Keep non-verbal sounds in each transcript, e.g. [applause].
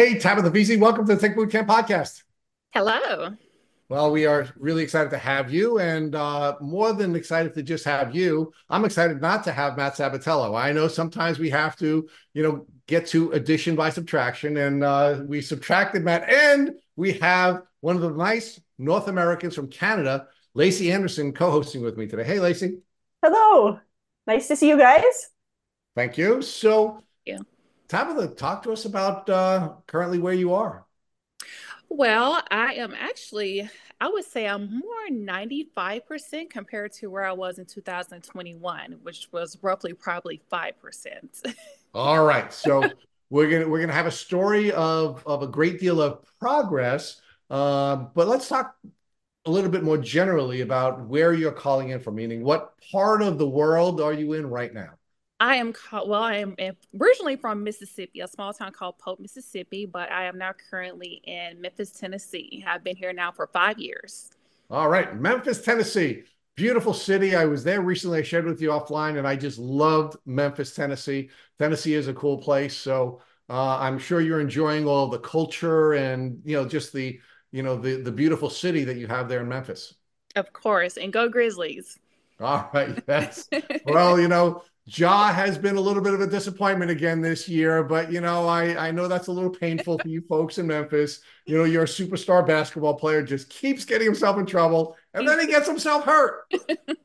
Hey, Tabitha Veazey, welcome to the Tick Boot Camp podcast. Hello. Well, we are really excited to have you, and uh, more than excited to just have you. I'm excited not to have Matt Sabatello. I know sometimes we have to, you know, get to addition by subtraction, and uh, we subtracted Matt, and we have one of the nice North Americans from Canada, Lacey Anderson, co-hosting with me today. Hey, Lacey. Hello. Nice to see you guys. Thank you. So, yeah. Tabitha, talk to us about uh, currently where you are. Well, I am actually, I would say I'm more 95% compared to where I was in 2021, which was roughly probably 5%. All right. [laughs] So we're gonna we're gonna have a story of of a great deal of progress. Uh, but let's talk a little bit more generally about where you're calling in from, meaning what part of the world are you in right now? I am called, well, I am originally from Mississippi, a small town called Pope, Mississippi, but I am now currently in Memphis, Tennessee. I've been here now for five years. All right, Memphis, Tennessee. Beautiful city. I was there recently. I shared with you offline, and I just loved Memphis, Tennessee. Tennessee is a cool place. So uh, I'm sure you're enjoying all the culture and you know just the you know the the beautiful city that you have there in Memphis. Of course, and go Grizzlies. All right. Yes. [laughs] well, you know, Ja has been a little bit of a disappointment again this year, but you know, I, I know that's a little painful for you folks in Memphis. You know, your superstar basketball player just keeps getting himself in trouble and then he gets himself hurt.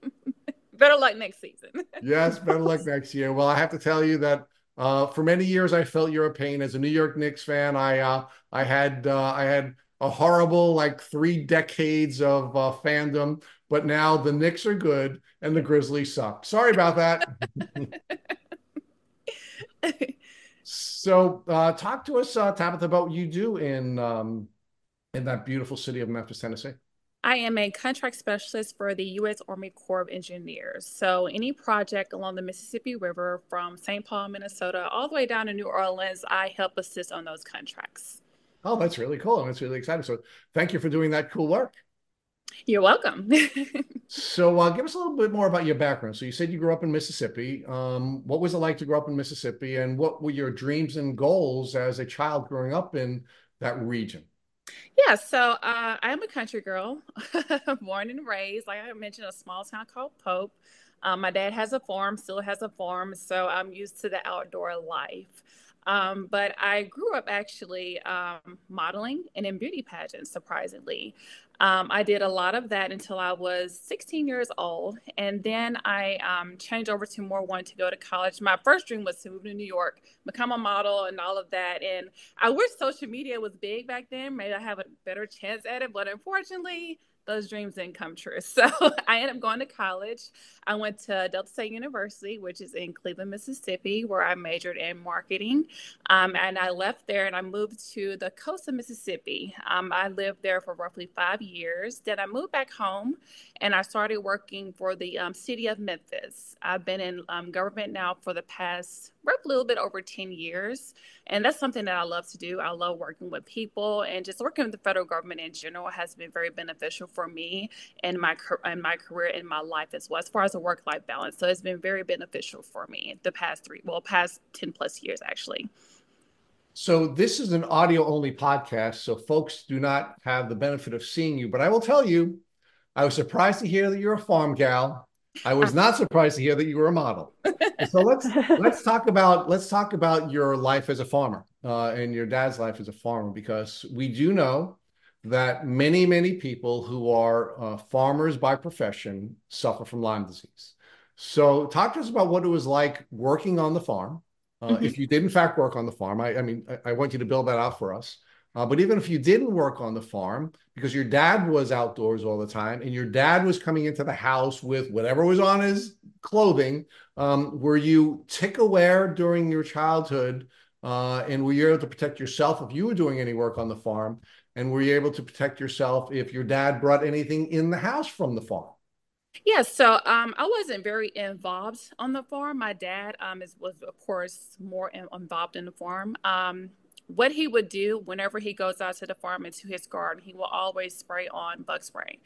[laughs] better luck next season. [laughs] yes, better luck next year. Well, I have to tell you that uh, for many years I felt your pain as a New York Knicks fan. I uh, I had uh, I had a horrible like three decades of uh, fandom, but now the Knicks are good and the Grizzlies suck. Sorry about that. [laughs] so, uh, talk to us, uh, Tabitha, about what you do in um, in that beautiful city of Memphis, Tennessee. I am a contract specialist for the U.S. Army Corps of Engineers. So, any project along the Mississippi River from St. Paul, Minnesota, all the way down to New Orleans, I help assist on those contracts. Oh, that's really cool. And it's really exciting. So thank you for doing that cool work. You're welcome. [laughs] so uh, give us a little bit more about your background. So you said you grew up in Mississippi. Um, what was it like to grow up in Mississippi? And what were your dreams and goals as a child growing up in that region? Yeah, so uh, I am a country girl, [laughs] born and raised. Like I mentioned, a small town called Pope. Um, my dad has a farm, still has a farm, so I'm used to the outdoor life. Um, but I grew up actually um, modeling and in beauty pageants, surprisingly. Um, I did a lot of that until I was 16 years old. And then I um, changed over to more wanting to go to college. My first dream was to move to New York, become a model, and all of that. And I wish social media was big back then. Maybe I have a better chance at it. But unfortunately, those dreams didn't come true. [laughs] So I ended up going to college. I went to Delta State University, which is in Cleveland, Mississippi, where I majored in marketing. Um, and I left there and I moved to the coast of Mississippi. Um, I lived there for roughly five years. Then I moved back home and I started working for the um, city of Memphis. I've been in um, government now for the past roughly a little bit over 10 years. And that's something that I love to do. I love working with people and just working with the federal government in general has been very beneficial for me and my in my career and my life as well as far as a work life balance. So it's been very beneficial for me the past three, well, past 10 plus years actually. So this is an audio only podcast, so folks do not have the benefit of seeing you. But I will tell you, I was surprised to hear that you're a farm gal. I was not surprised to hear that you were a model. So let's [laughs] let's talk about let's talk about your life as a farmer uh, and your dad's life as a farmer because we do know that many many people who are uh, farmers by profession suffer from Lyme disease. So talk to us about what it was like working on the farm. Uh, mm-hmm. If you did in fact work on the farm, I, I mean, I, I, want you to build that out for us. Uh, but even if you didn't work on the farm, because your dad was outdoors all the time and your dad was coming into the house with whatever was on his clothing, um, were you tick aware during your childhood? Uh, and were you able to protect yourself if you were doing any work on the farm? And were you able to protect yourself if your dad brought anything in the house from the farm? Yeah, so um, I wasn't very involved on the farm. My dad um, is, was, of course, more in, involved in the farm. Um, what he would do whenever he goes out to the farm into his garden, he will always spray on bug spray.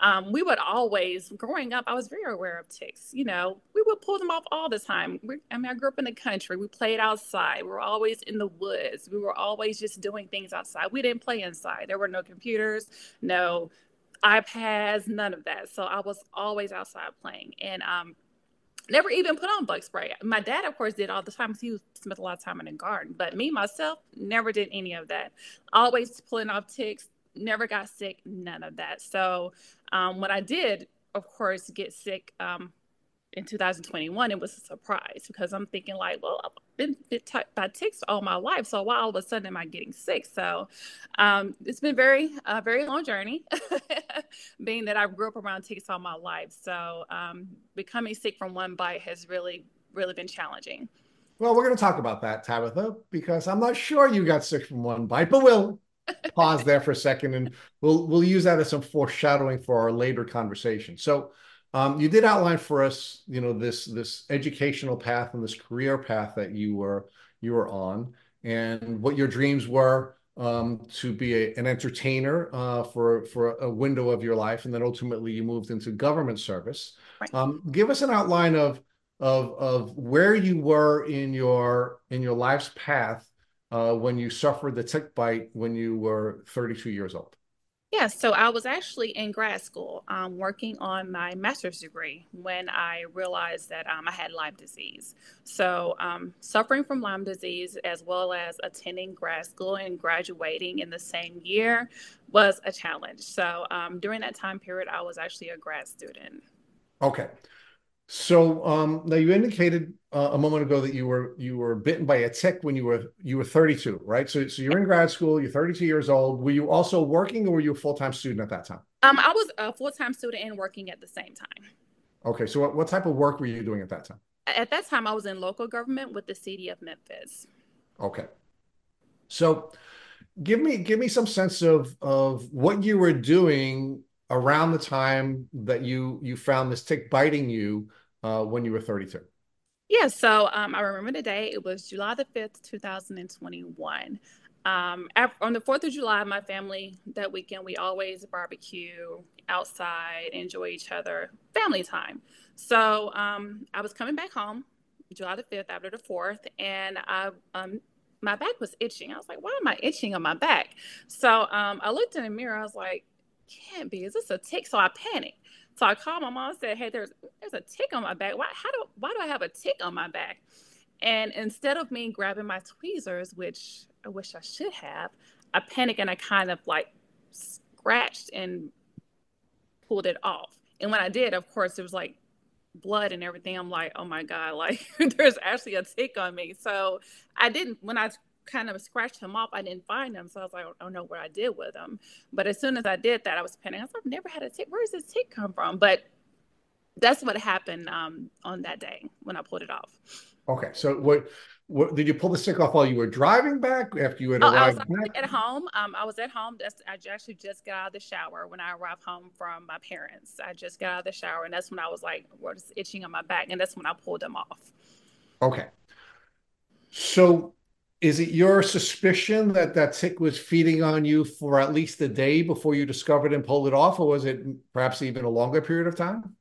um, we would always, growing up, I was very aware of ticks. You know, we would pull them off all the time. We, I mean, I grew up in the country. We played outside. We were always in the woods. We were always just doing things outside. We didn't play inside. There were no computers, no iPads, none of that. So I was always outside playing. And um, never even put on bug spray. My dad, of course, did all the time he spent a lot of time in the garden. But me, myself, never did any of that. Always pulling off ticks, never got sick, none of that. So um, when I did, of course, get sick um, in 2021, it was a surprise because I'm thinking like, well, I've been bit by ticks all my life, so why all of a sudden am I getting sick? So um, it's been very, a very long journey, [laughs] being that I grew up around ticks all my life. So um, becoming sick from one bite has really, really been challenging. Well, we're going to talk about that, Tabitha, because I'm not sure you got sick from one bite, but we'll [laughs] pause there for a second and we'll we'll use that as some foreshadowing for our later conversation. So um, you did outline for us, you know, this this educational path and this career path that you were you were on, and what your dreams were um, to be a, an entertainer uh, for for a window of your life, and then ultimately you moved into government service. Right. Um, give us an outline of of of where you were in your in your life's path uh, when you suffered the tick bite when you were 32 years old. Yeah, so I was actually in grad school um, working on my master's degree when I realized that um, I had Lyme disease. So, um, suffering from Lyme disease, as well as attending grad school and graduating in the same year, was a challenge. So, um, during that time period, I was actually a grad student. Okay. So um, now you indicated uh, a moment ago that you were you were bitten by a tick when you were you were 32, right? So so you're in grad school, you're 32 years old. Were you also working, or were you a full time student at that time? Um, I was a full time student and working at the same time. Okay, so what, what type of work were you doing at that time? At that time, I was in local government with the city of Memphis. Okay, so give me give me some sense of of what you were doing around the time that you you found this tick biting you uh, when you were 32? Yeah, so um, I remember the day. It was July the 5th, 2021. Um, on the 4th of July, my family, that weekend, we always barbecue outside, enjoy each other, family time. So um, I was coming back home July the 5th after the 4th, and I, um, my back was itching. I was like, why am I itching on my back? So um, I looked in the mirror. I was like, can't be. Is this a tick? So I panicked. So I called my mom and said, "Hey, there's there's a tick on my back. Why how do why do I have a tick on my back?" And instead of me grabbing my tweezers, which I wish I should have, I panicked and I kind of like scratched and pulled it off. And when I did, of course, it was like blood and everything. I'm like, oh my God, like [laughs] there's actually a tick on me. So I didn't, when I kind of scratched him off. I didn't find him, so I was like, I don't know what I did with him. But as soon as I did that, I was panicking. I was like, I've never had a tick. Where does this tick come from? But that's what happened um, on that day when I pulled it off. Okay, so what? What did you pull the stick off while you were driving back after you had oh, arrived I was at home. Um, I was at home. That's, I actually just got out of the shower when I arrived home from my parents. I just got out of the shower, and that's when I was like, "What's itching on my back?" And that's when I pulled them off. Okay. So is it your suspicion that that tick was feeding on you for at least a day before you discovered and pulled it off, or was it perhaps even a longer period of time?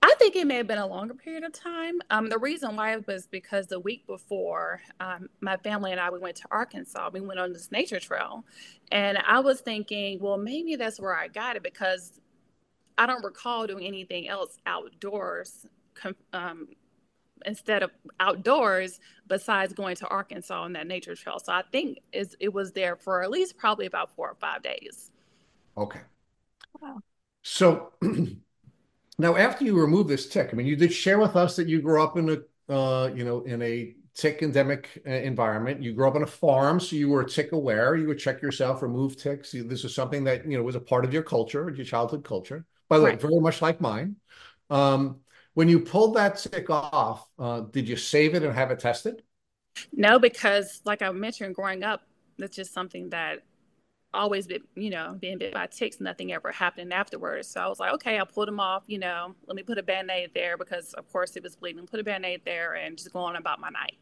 I think it may have been a longer period of time. Um, the reason why was because the week before, um, my family and I we went to Arkansas. We went on this nature trail, and I was thinking, well, maybe that's where I got it because I don't recall doing anything else outdoors um, instead of outdoors besides going to Arkansas on that nature trail. So I think it was there for at least probably about four or five days. Okay. Wow. So [clears throat] now after you remove this tick, I mean, you did share with us that you grew up in a, uh, you know, in a tick endemic uh, environment. You grew up on a farm, so you were tick aware. You would check yourself, remove ticks. This is something that, you know, was a part of your culture, your childhood culture. By the right. way, very much like mine. Um, when you pulled that tick off, uh, did you save it and have it tested? No, because like I mentioned, growing up, that's just something that always been, you know, being bit by ticks, nothing ever happened afterwards. So I was like, okay, I pulled them off, you know, let me put a band aid there because, of course, it was bleeding. Put a band aid there and just go on about my night.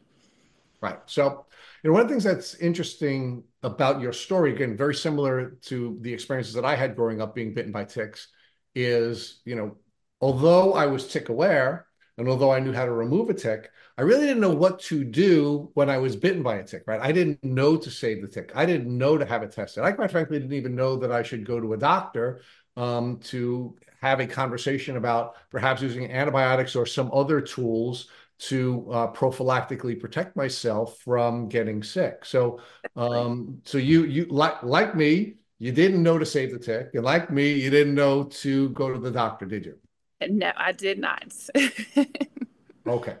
Right. So, you know, one of the things that's interesting about your story, again, very similar to the experiences that I had growing up being bitten by ticks, is, you know, although I was tick aware and although I knew how to remove a tick, I really didn't know what to do when I was bitten by a tick, right? I didn't know to save the tick. I didn't know to have it tested. I quite frankly didn't even know that I should go to a doctor um, to have a conversation about perhaps using antibiotics or some other tools to uh, prophylactically protect myself from getting sick. So, um, so you you like like me, you didn't know to save the tick, and like me, you didn't know to go to the doctor, did you? No, I did not. [laughs] okay.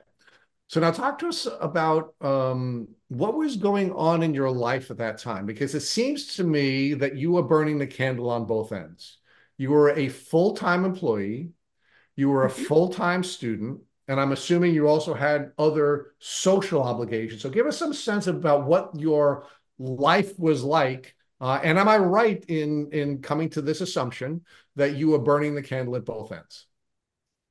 So now talk to us about um, what was going on in your life at that time, because it seems to me that you were burning the candle on both ends. You were a full-time employee, you were a mm-hmm. full-time student, and I'm assuming you also had other social obligations. So give us some sense about what your life was like. Uh, and am I right in in coming to this assumption that you were burning the candle at both ends?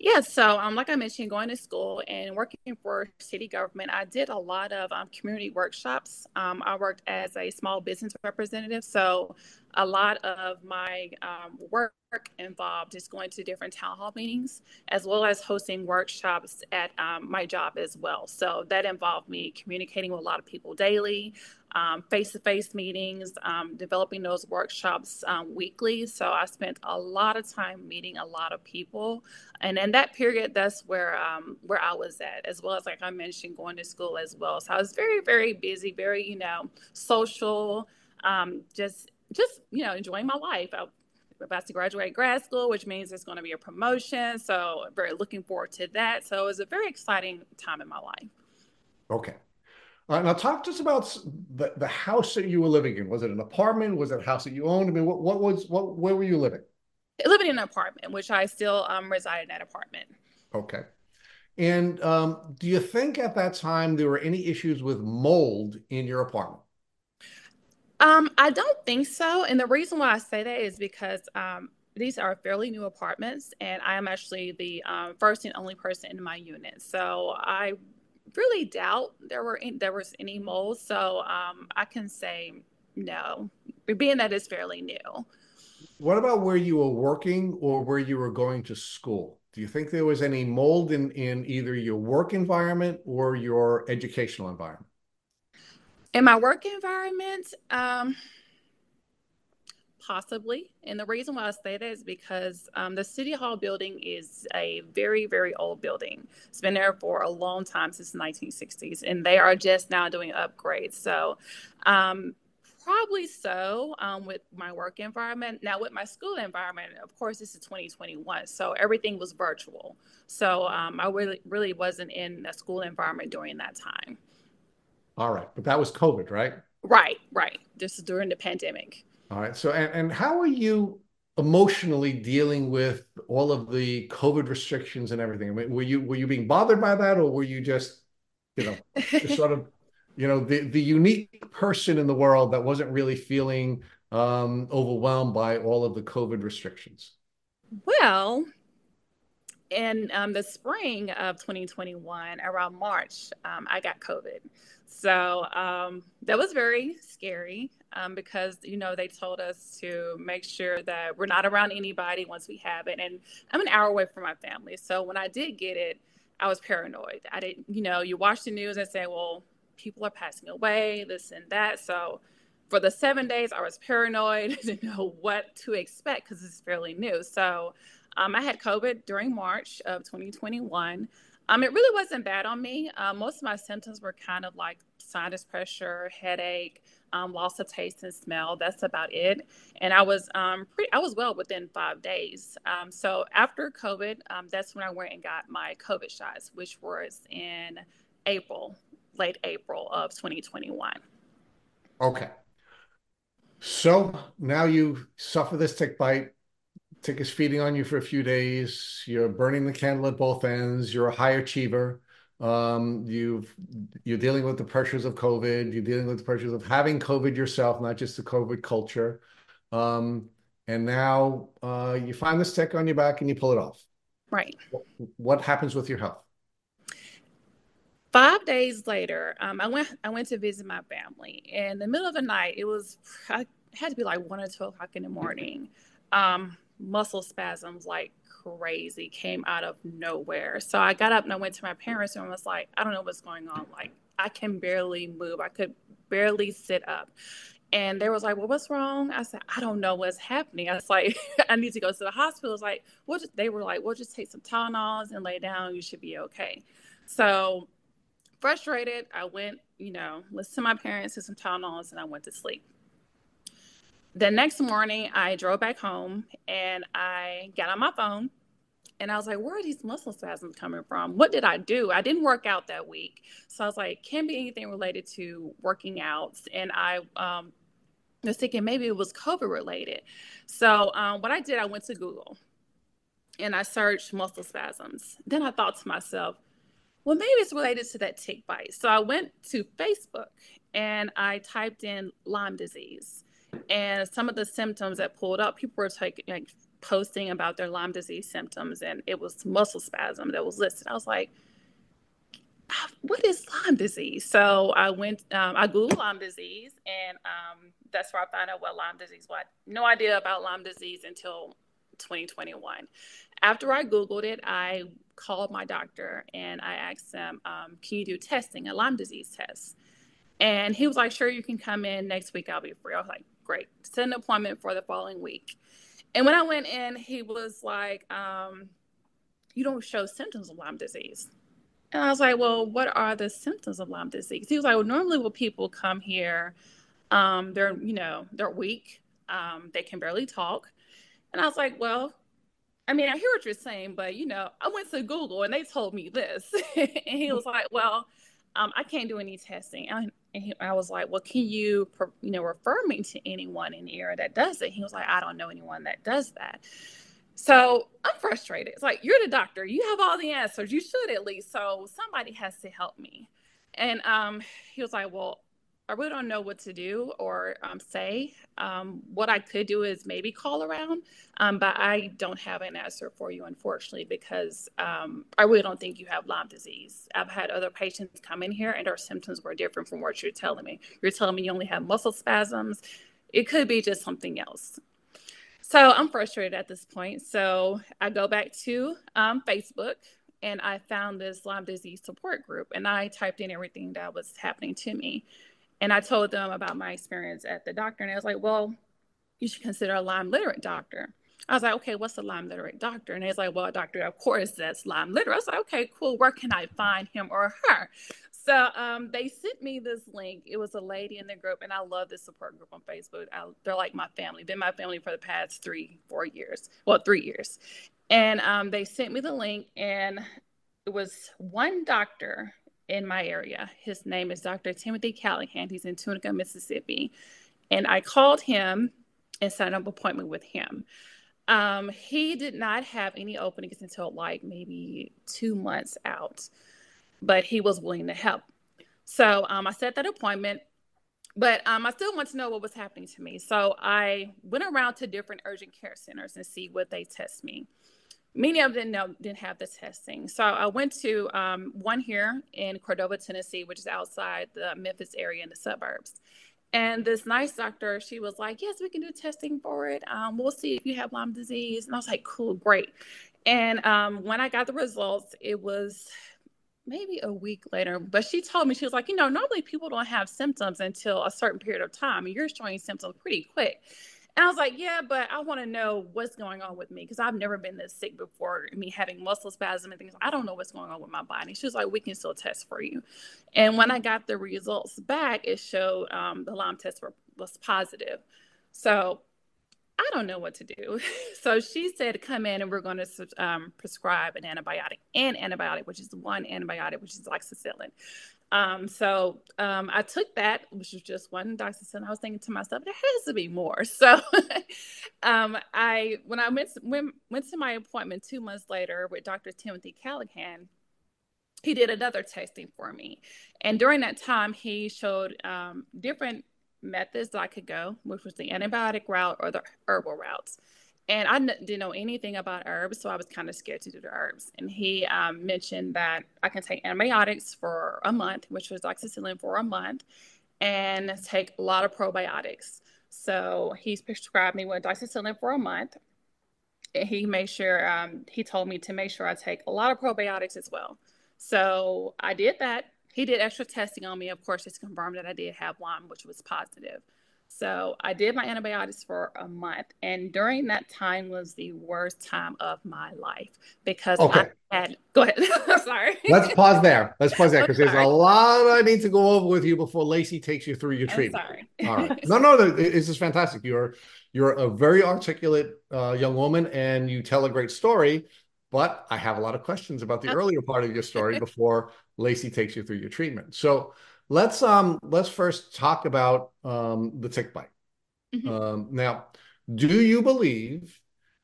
Yeah, so um, like I mentioned, going to school and working for city government, I did a lot of um, community workshops. Um, I worked as a small business representative, so a lot of my um, work involved just going to different town hall meetings as well as hosting workshops at um, my job as well. So that involved me communicating with a lot of people daily, face to face meetings, um, developing those workshops um, weekly. So I spent a lot of time meeting a lot of people. And in that period, that's where um, where I was at, as well as like I mentioned, going to school as well. So I was very, very busy, very, you know, social, um, just just you know enjoying my life. I, about to graduate grad school, which means there's going to be a promotion. So very looking forward to that. So it was a very exciting time in my life. Okay. Uh, now talk to us about the, the house that you were living in. Was it an apartment? Was it a house that you owned? I mean, what, what was what where were you living? Living in an apartment, which I still um, reside in that apartment. Okay. And um, do you think at that time there were any issues with mold in your apartment? Um, I don't think so. And the reason why I say that is because um, these are fairly new apartments, and I am actually the um, first and only person in my unit. So I really doubt there were any, there was any mold. So um, I can say no, being that it's fairly new. What about where you were working or where you were going to school? Do you think there was any mold in, in either your work environment or your educational environment? In my work environment, um, possibly. And the reason why I say that is because um, the City Hall building is a very, very old building. It's been there for a long time since the 1960s, and they are just now doing upgrades. So, um, probably so um, with my work environment. Now, with my school environment, of course, this is 2021, so everything was virtual. So, um, I really, really wasn't in a school environment during that time. All right. But that was COVID, right? Right, right. This is during the pandemic. All right. So, and, and how are you emotionally dealing with all of the COVID restrictions and everything? I mean, were you were you being bothered by that, or were you just, you know, just sort of, [laughs] you know, the the unique person in the world that wasn't really feeling um, overwhelmed by all of the COVID restrictions? Well, in um, the spring of 2021, around March, um, I got COVID. So um, that was very scary um, because, you know, they told us to make sure that we're not around anybody once we have it. And I'm an hour away from my family. So when I did get it, I was paranoid. I didn't, you know, you watch the news and say, well, people are passing away, this and that. So for the seven days, I was paranoid, [laughs] didn't know what to expect because it's fairly new. So um, I had COVID during March of 2021. Um, it really wasn't bad on me. Um, most of my symptoms were kind of like sinus pressure, headache, um, loss of taste and smell. That's about it. And I was um, pretty, I was well within five days. Um, so after COVID, um, that's when I went and got my COVID shots, which was in April, late April of 2021. Okay. So now you suffer this tick bite tick is feeding on you for a few days. You're burning the candle at both ends. You're a high achiever. Um, you've you're dealing with the pressures of COVID. You're dealing with the pressures of having COVID yourself, not just the COVID culture. Um, and now uh, you find this tick on your back and you pull it off. Right. What happens with your health? Five days later, um, I went. I went to visit my family. In the middle of the night, it was. I had to be like one or two o'clock in the morning. Um, muscle spasms like crazy, came out of nowhere. So I got up and I went to my parents and I was like, I don't know what's going on. Like, I can barely move. I could barely sit up. And they was like, "Well, what's wrong?" I said, "I don't know what's happening." I was like, [laughs] "I need to go to the hospital." It's like, "Well," they were like, "We'll just take some Tylenols and lay down. You should be okay." So frustrated, I went, you know, listened to my parents, took some Tylenols, and I went to sleep. The next morning, I drove back home and I got on my phone and I was like, where are these muscle spasms coming from? What did I do? I didn't work out that week. So I was like, can be anything related to working out. And I um, was thinking maybe it was COVID related. So um, what I did, I went to Google and I searched muscle spasms. Then I thought to myself, well, maybe it's related to that tick bite. So I went to Facebook and I typed in Lyme disease. And some of the symptoms that pulled up, people were like, posting about their Lyme disease symptoms, and it was muscle spasm that was listed. I was like, what is Lyme disease? So I went, um, I Googled Lyme disease, and um, that's where I found out what Lyme disease was. No idea about Lyme disease until 2021. After I Googled it, I called my doctor and I asked him, um, Can you do testing, a Lyme disease test? And he was like, Sure, you can come in next week. I'll be free. I was like, Great. Set an appointment for the following week. And when I went in, he was like, um, You don't show symptoms of Lyme disease. And I was like, Well, what are the symptoms of Lyme disease? He was like, Well, normally when people come here, um, they're, you know, they're weak. Um, they can barely talk. And I was like, well, I mean, I hear what you're saying, but you know, I went to Google and they told me this. [laughs] and he was like, well, um, I can't do any testing. And, he, I was like, well, can you, you know, refer me to anyone in the area that does it? He was like, I don't know anyone that does that. So I'm frustrated. It's like, you're the doctor. You have all the answers. You should at least. So somebody has to help me. And um, he was like, well, I really don't know what to do or um, say. Um, what I could do is maybe call around, um, but I don't have an answer for you, unfortunately, because um, I really don't think you have Lyme disease. I've had other patients come in here and their symptoms were different from what you're telling me. You're telling me you only have muscle spasms. It could be just something else. So I'm frustrated at this point. So I go back to um, Facebook and I found this Lyme disease support group and I typed in everything that was happening to me. And I told them about my experience at the doctor, and I was like, well, you should consider a Lyme literate doctor. I was like, okay, what's a Lyme literate doctor? And he's like, well, a doctor, of course, that's Lyme literate. I was like, okay, cool. Where can I find him or her? So um, they sent me this link. It was a lady in the group, and I love this support group on Facebook. I, they're like my family. Been my family for the past three, four years. Well, three years. And um, they sent me the link, and it was one doctor in my area. His name is Dr. Timothy Callaghan. He's in Tunica, Mississippi. And I called him and set up an appointment with him. Um, he did not have any openings until like maybe two months out, but he was willing to help. So um, I set that appointment, but um, I still want to know what was happening to me. So I went around to different urgent care centers and see what they test me many of them know, didn't have the testing. So I went to um, one here in Cordova, Tennessee, which is outside the Memphis area in the suburbs. And this nice doctor, she was like, Yes, we can do testing for it. Um, we'll see if you have Lyme disease. And I was like, Cool, great. And um, when I got the results, it was maybe a week later. But she told me, she was like, You know, normally people don't have symptoms until a certain period of time. And you're showing symptoms pretty quick. And I was like, yeah, but I want to know what's going on with me because I've never been this sick before. Me having muscle spasm and things. I don't know what's going on with my body. She was like, we can still test for you. And when I got the results back, it showed um, the Lyme test were, was positive. So I don't know what to do. [laughs] so she said, come in and we're going to um, prescribe an antibiotic, an antibiotic, which is one antibiotic, which is like doxycycline. Um, so um, I took that, which was just one doxycycline. I was thinking to myself, there has to be more. [laughs] So um, I, when I went, went went to my appointment two months later with Dr. Timothy Callaghan, he did another testing for me, and during that time, he showed um, different methods that I could go, which was the antibiotic route or the herbal routes and I n- didn't know anything about herbs, so I was kind of scared to do the herbs. And he um, mentioned that I can take antibiotics for a month, which was doxycycline for a month, and take a lot of probiotics. So he's prescribed me with doxycycline for a month. he made sure um, he told me to make sure I take a lot of probiotics as well. So I did that. He did extra testing on me, of course, just to confirm that I did have Lyme, which was positive. So I did my antibiotics for a month, and during that time was the worst time of my life because okay. I had. Go ahead. [laughs] sorry. Let's pause there. Let's pause there because there's a lot I need to go over with you before Lacey takes you through your treatment. sorry. All right. [laughs] No, no, this is fantastic. You're you're a very articulate uh, young woman, and you tell a great story. But I have a lot of questions about the [laughs] earlier part of your story before Lacey takes you through your treatment. So Let's um let's first talk about um the tick bite. Mm-hmm. Um, now, do you believe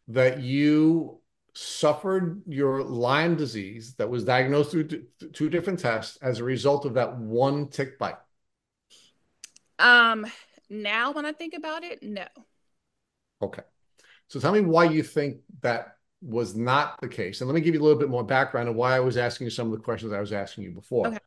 that you suffered your Lyme disease that was diagnosed through two different tests as a result of that one tick bite? Um, now when I think about it, no. Okay. So tell me why you think that was not the case. And let me give you a little bit more background on why I was asking you some of the questions I was asking you before. Okay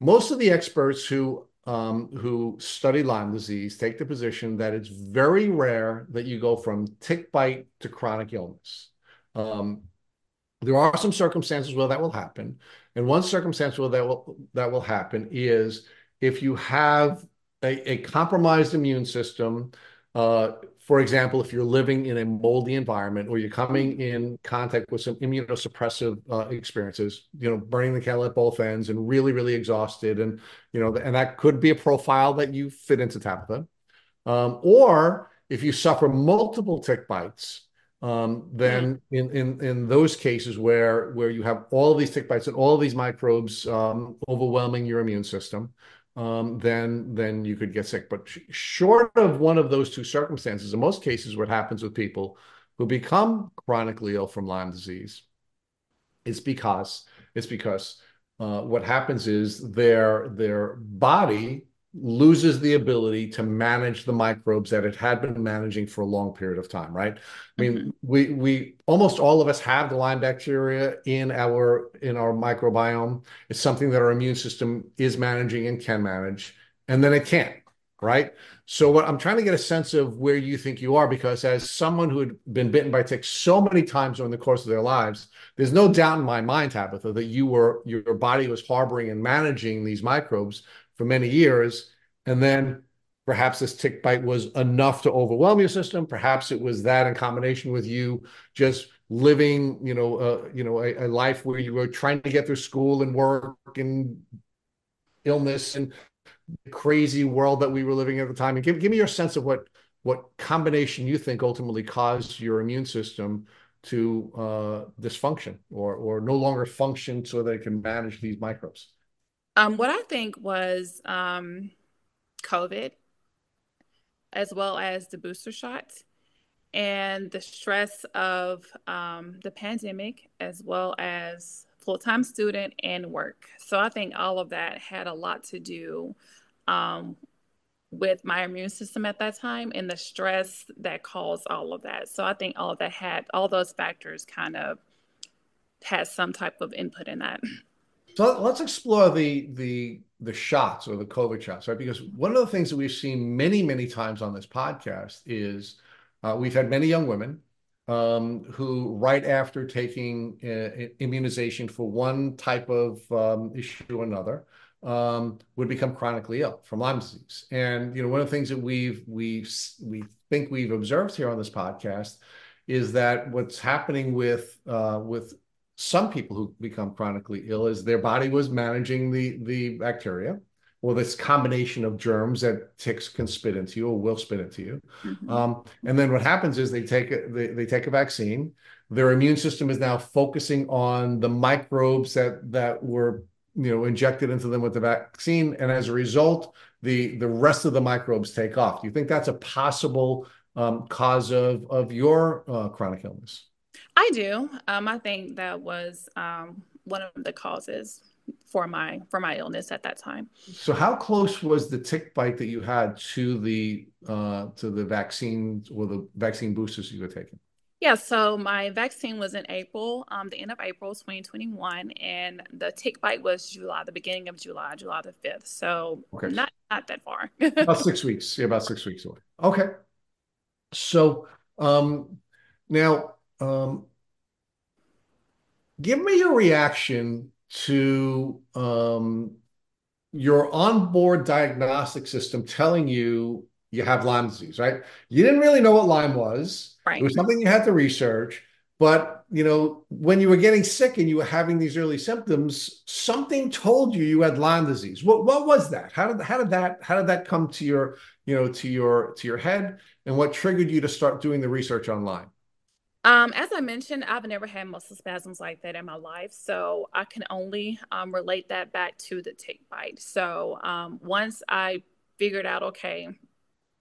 most of the experts who um, who study Lyme disease take the position that it's very rare that you go from tick bite to chronic illness. Um, there are some circumstances where that will happen, and one circumstance where that will that will happen is if you have a, a compromised immune system. Uh, for example, if you're living in a moldy environment or you're coming mm-hmm. in contact with some immunosuppressive uh, experiences, you know, burning the candle at both ends and really, really exhausted, and you know, and that could be a profile that you fit into Tabitha. Um, or if you suffer multiple tick bites, um, then mm-hmm. in in in those cases where where you have all these tick bites and all these microbes um, overwhelming your immune system, um, then then you could get sick. But short of one of those two circumstances, in most cases, what happens with people who become chronically ill from Lyme disease is because it's because uh, what happens is their their body loses the ability to manage the microbes that it had been managing for a long period of time, right? I mean, mm-hmm. we we almost all of us have the Lyme bacteria in our in our microbiome. It's something that our immune system is managing and can manage, and then it can't, right? So what I'm trying to get a sense of where you think you are, because as someone who had been bitten by ticks so many times during the course of their lives, there's no doubt in my mind, Tabitha, that you were your body was harboring and managing these microbes for many years. And then perhaps this tick bite was enough to overwhelm your system. Perhaps it was that in combination with you just living, you know, uh, you know, a, a, life where you were trying to get through school and work and illness and the crazy world that we were living at the time. And give, give me your sense of what what combination you think ultimately caused your immune system to uh, dysfunction or or no longer function so that it can manage these microbes. Um, what I think was um, COVID, as well as the booster shots, and the stress of um, the pandemic, as well as full time student and work. So I think all of that had a lot to do um, with my immune system at that time and the stress that caused all of that. So I think all of that had all those factors kind of had some type of input in that. So let's explore the the the shots or the COVID shots, right? Because one of the things that we've seen many, many times on this podcast is uh, we've had many young women um, who, right after taking uh, immunization for one type of um, issue or another, um, would become chronically ill from Lyme disease. And you know, one of the things that we've we we think we've observed here on this podcast is that what's happening with uh, with some people who become chronically ill is their body was managing the the bacteria or this combination of germs that ticks can spit into you or will spit into you. Mm-hmm. Um, and then what happens is they take a, they, they take a vaccine. Their immune system is now focusing on the microbes that that were you know injected into them with the vaccine, and as a result, the the rest of the microbes take off. Do you think that's a possible um, cause of of your uh, chronic illness? I do. Um, I think that was um, one of the causes for my for my illness at that time. So, how close was the tick bite that you had to the uh, to the vaccine or the vaccine boosters you were taking? Yeah, so my vaccine was in April, um, the end of April 2021, and the tick bite was July, the beginning of July, July the 5th. So okay. not not that far. [laughs] about six weeks. Yeah, about six weeks away. Okay. So um, now um, give me your reaction to um, your onboard diagnostic system telling you you have Lyme disease, right? You didn't really know what Lyme was. Right. It was something you had to research. But you know, when you were getting sick and you were having these early symptoms, something told you you had Lyme disease. What what was that? How did how did that how did that come to your you know to your to your head? And what triggered you to start doing the research on Lyme? Um, as I mentioned, I've never had muscle spasms like that in my life, so I can only um, relate that back to the tick bite. So um, once I figured out, okay,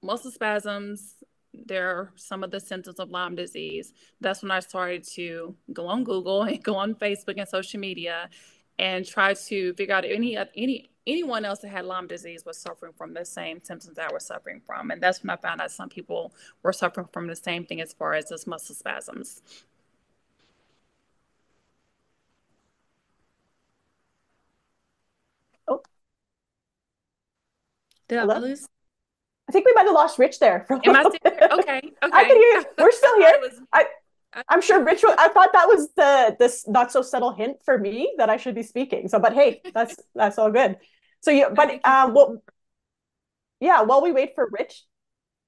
muscle spasms, they're some of the symptoms of Lyme disease. That's when I started to go on Google [laughs] and go on Facebook and social media and try to figure out any any anyone else that had Lyme disease was suffering from the same symptoms that I was suffering from. And that's when I found out some people were suffering from the same thing as far as those muscle spasms. Oh. Did Hello? I lose? I think we might have lost Rich there. For Am I still here? Okay. [laughs] Okay. I can hear you. We're still [laughs] here. I, I'm sure Rich. I thought that was the this not so subtle hint for me that I should be speaking. So, but hey, that's that's all good. So yeah, but um, well, yeah. While we wait for Rich,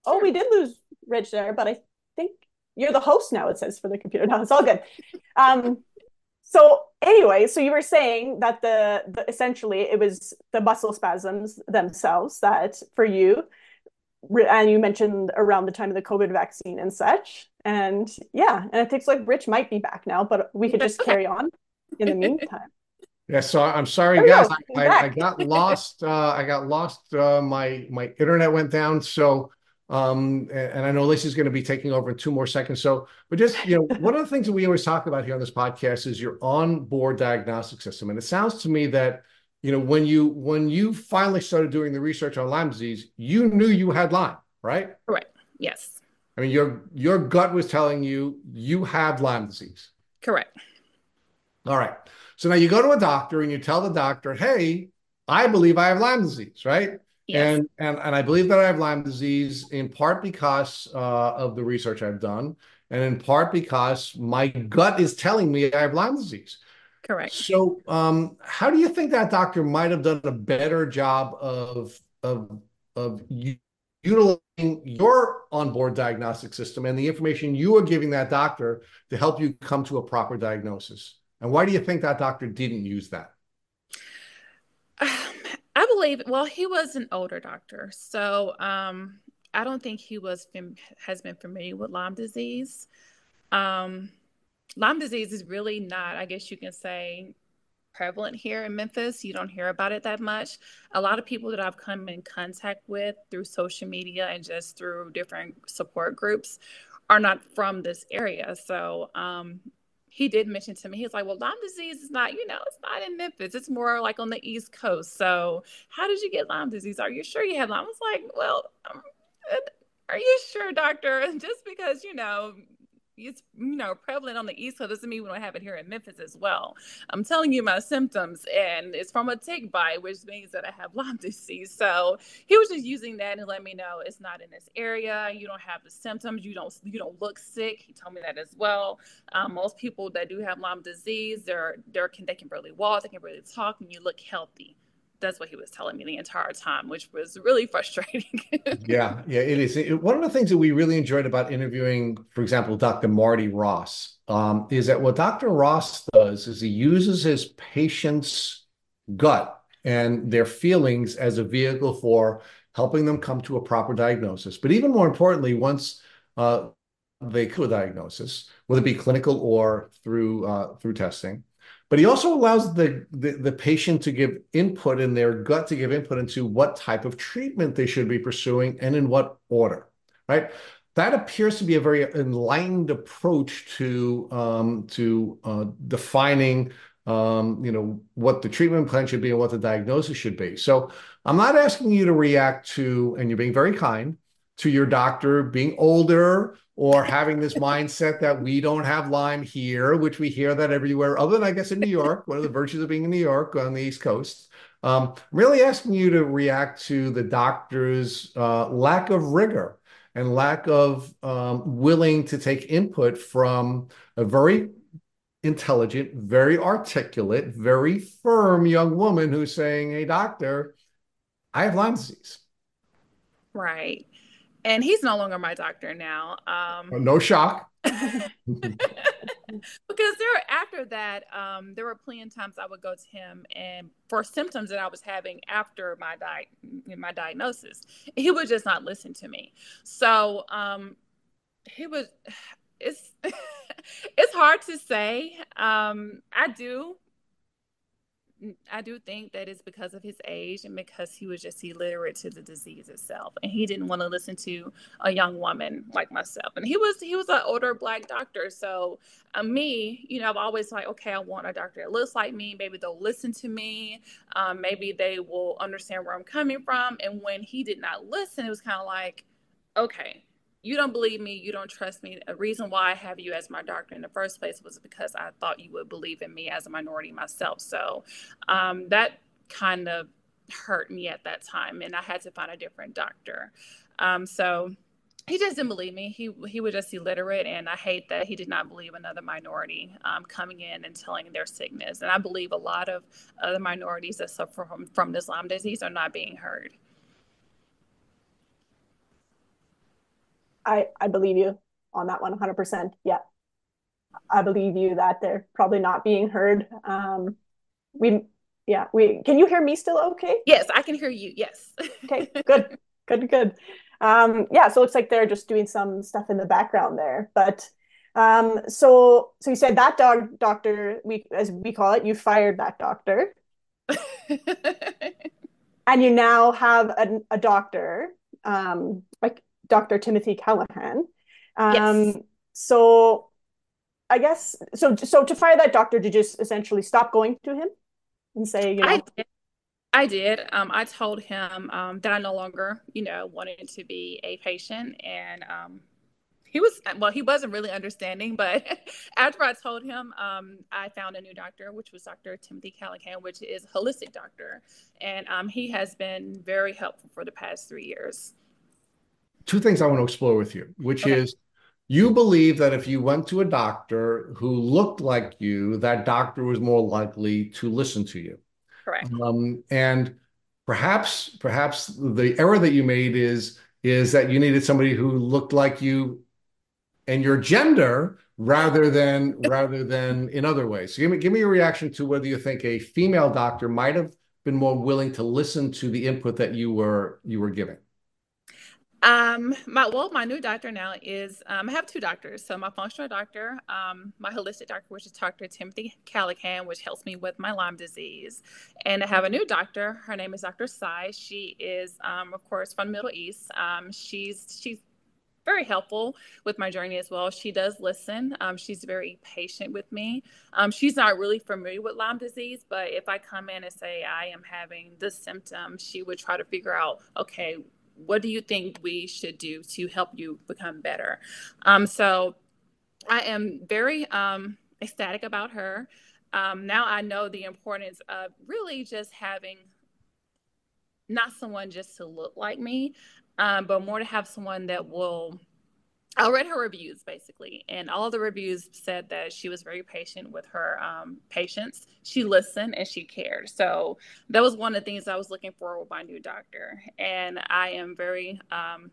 oh, we did lose Rich there, but I think you're the host now. It says for the computer. [laughs] No, it's all good. Um, so anyway, so you were saying that the, the essentially it was the muscle spasms themselves that for you and you mentioned around the time of the COVID vaccine and such. And yeah, and it looks like Rich might be back now, but we could [laughs] just carry on in the meantime. Yeah, so I'm sorry, we guys. go. I, I, got [laughs] lost. Uh, I got lost. Uh, my my internet went down. So, um, a- and I know Lacey's going to be taking over in two more seconds. So, but just you know, [laughs] one of the things that we always talk about here on this podcast is your onboard diagnostic system. And it sounds to me that you know when you when you finally started doing the research on Lyme disease, you knew you had Lyme, right? Correct. Yes. I mean, your your gut was telling you you have Lyme disease. Correct. All right. So now you go to a doctor and you tell the doctor, "Hey, I believe I have Lyme disease," right? Yes. And and and I believe that I have Lyme disease in part because uh, of the research I've done, and in part because my gut is telling me I have Lyme disease. Correct. So, um, how do you think that doctor might have done a better job of of of utilizing your onboard diagnostic system and the information you are giving that doctor to help you come to a proper diagnosis? And why do you think that doctor didn't use that? [sighs] I believe, well, he was an older doctor. So um, I don't think he was has been familiar with Lyme disease. Um, Lyme disease is really not, I guess you can say, prevalent here in Memphis. You don't hear about it that much. A lot of people that I've come in contact with through social media and just through different support groups are not from this area. So um, he did mention to me, he's like, well, Lyme disease is not, you know, it's not in Memphis. It's more like on the East Coast. So how did you get Lyme disease? Are you sure you had Lyme? I was like, well, um, are you sure, doctor? [laughs] Just because, you know, it's you know prevalent on the east coast. Doesn't mean we don't have it here in memphis as well. I'm telling you my symptoms and it's from a tick bite which means that i have [laughs] lyme disease. So he was just using that and let me know it's not in this area. You don't have the symptoms. You don't you don't look sick. He told me that as well. Um, most people that do have lyme disease they're they're can they can barely walk they can barely talk and you look healthy that's what he was telling me the entire time, which was really [laughs] frustrating. Yeah, yeah, it is. It- one of the things that we really enjoyed about interviewing, for example, Dr. Marty Ross, um, is that what Dr. Ross does is he uses his patient's gut and their feelings as a vehicle for helping them come to a proper diagnosis. But even more importantly, once uh, they to a diagnosis, whether it be clinical or through uh, through testing, but he also allows the, the the patient to give input in their gut to give input into what type of treatment they should be pursuing and in what order, right? That appears to be a very enlightened approach to um, to uh, defining um, you know what the treatment plan should be and what the diagnosis should be. So I'm not asking you to react to, and you're being very kind to your doctor being older or having this mindset that we don't have Lyme here, which we hear that everywhere, other than I guess in New York, one of the virtues of being in New York on the East Coast. Um, really asking you to react to the doctor's uh, lack of rigor and lack of um, willing to take input from a very intelligent, very articulate, very firm young woman who's saying, Hey, doctor, I have Lyme disease. Right. And he's no longer my doctor now. Um, no shock. [laughs] [laughs] because there after that um, there were plenty of times i would go to him and for symptoms that i was having after my di- my diagnosis he would just not listen to me so um, he was [sighs] it's [laughs] it's hard to say um, i do I do think that it's because of his age and because he was just illiterate to the disease itself, and he didn't want to listen to a young woman like myself. And he was he was an older black doctor, so uh, me, you know, I've always like, okay, I want a doctor that looks like me. Maybe they'll listen to me. Um, maybe they will understand where I'm coming from. And when he did not listen, it was kind of like, okay, you don't believe me, you don't trust me. A reason why I have you as my doctor in the first place was because I thought you would believe in me as a minority myself. So um, that kind of hurt me at that time, and I had to find a different doctor. Um, so he just didn't believe me. He he was just illiterate, and I hate that he did not believe another minority um, coming in and telling their sickness. And I believe a lot of other minorities that suffer from, from this Lyme disease are not being heard. I, I believe you on that one 100%. Yeah. I believe you that they're probably not being heard. Um, we, yeah, we, can you hear me still okay? Yes, I can hear you. Yes. okay, good, good, good. Um, yeah, so it looks like they're just doing some stuff in the background there. But um, so, so you said that dog doctor, we, as we call it, you fired that doctor. [laughs] and you now have a, a doctor um, like Dr. Timothy Callaghan. Um, yes. So I guess so. So to fire that doctor, to just essentially stop going to him and say, you know, I did. I did. Um, I told him um, that I no longer, you know, wanted to be a patient, and um, he was well. He wasn't really understanding, but [laughs] after I told him, um, I found a new doctor, which was Dr. Timothy Callaghan, which is a holistic doctor, and um, he has been very helpful for the past three years two things I want to explore with you, which okay. is you believe that if you went to a doctor who looked like you, that doctor was more likely to listen to you. Correct. Um, and perhaps, perhaps the error that you made is is that you needed somebody who looked like you and your gender rather than rather than in other ways. So give me give me your reaction to whether you think a female doctor might have been more willing to listen to the input that you were you were giving. Um, my well, my new doctor now is um, I have two doctors. So my functional doctor, um, my holistic doctor, which is Dr. Timothy Callaghan, which helps me with my Lyme disease, and I have a new doctor. Her name is Dr. Sai. She is, um, of course, from the Middle East. Um, she's she's very helpful with my journey as well. She does listen. Um, she's very patient with me. Um, she's not really familiar with Lyme disease, but if I come in and say I am having this symptom, she would try to figure out, okay, what do you think we should do to help you become better? Um, so I am very um, ecstatic about her. Um, now I know the importance of really just having not someone just to look like me, um, but more to have someone that will I read her reviews basically, and all the reviews said that she was very patient with her um, patients. She listened and she cared. So that was one of the things I was looking for with my new doctor, and I am very um,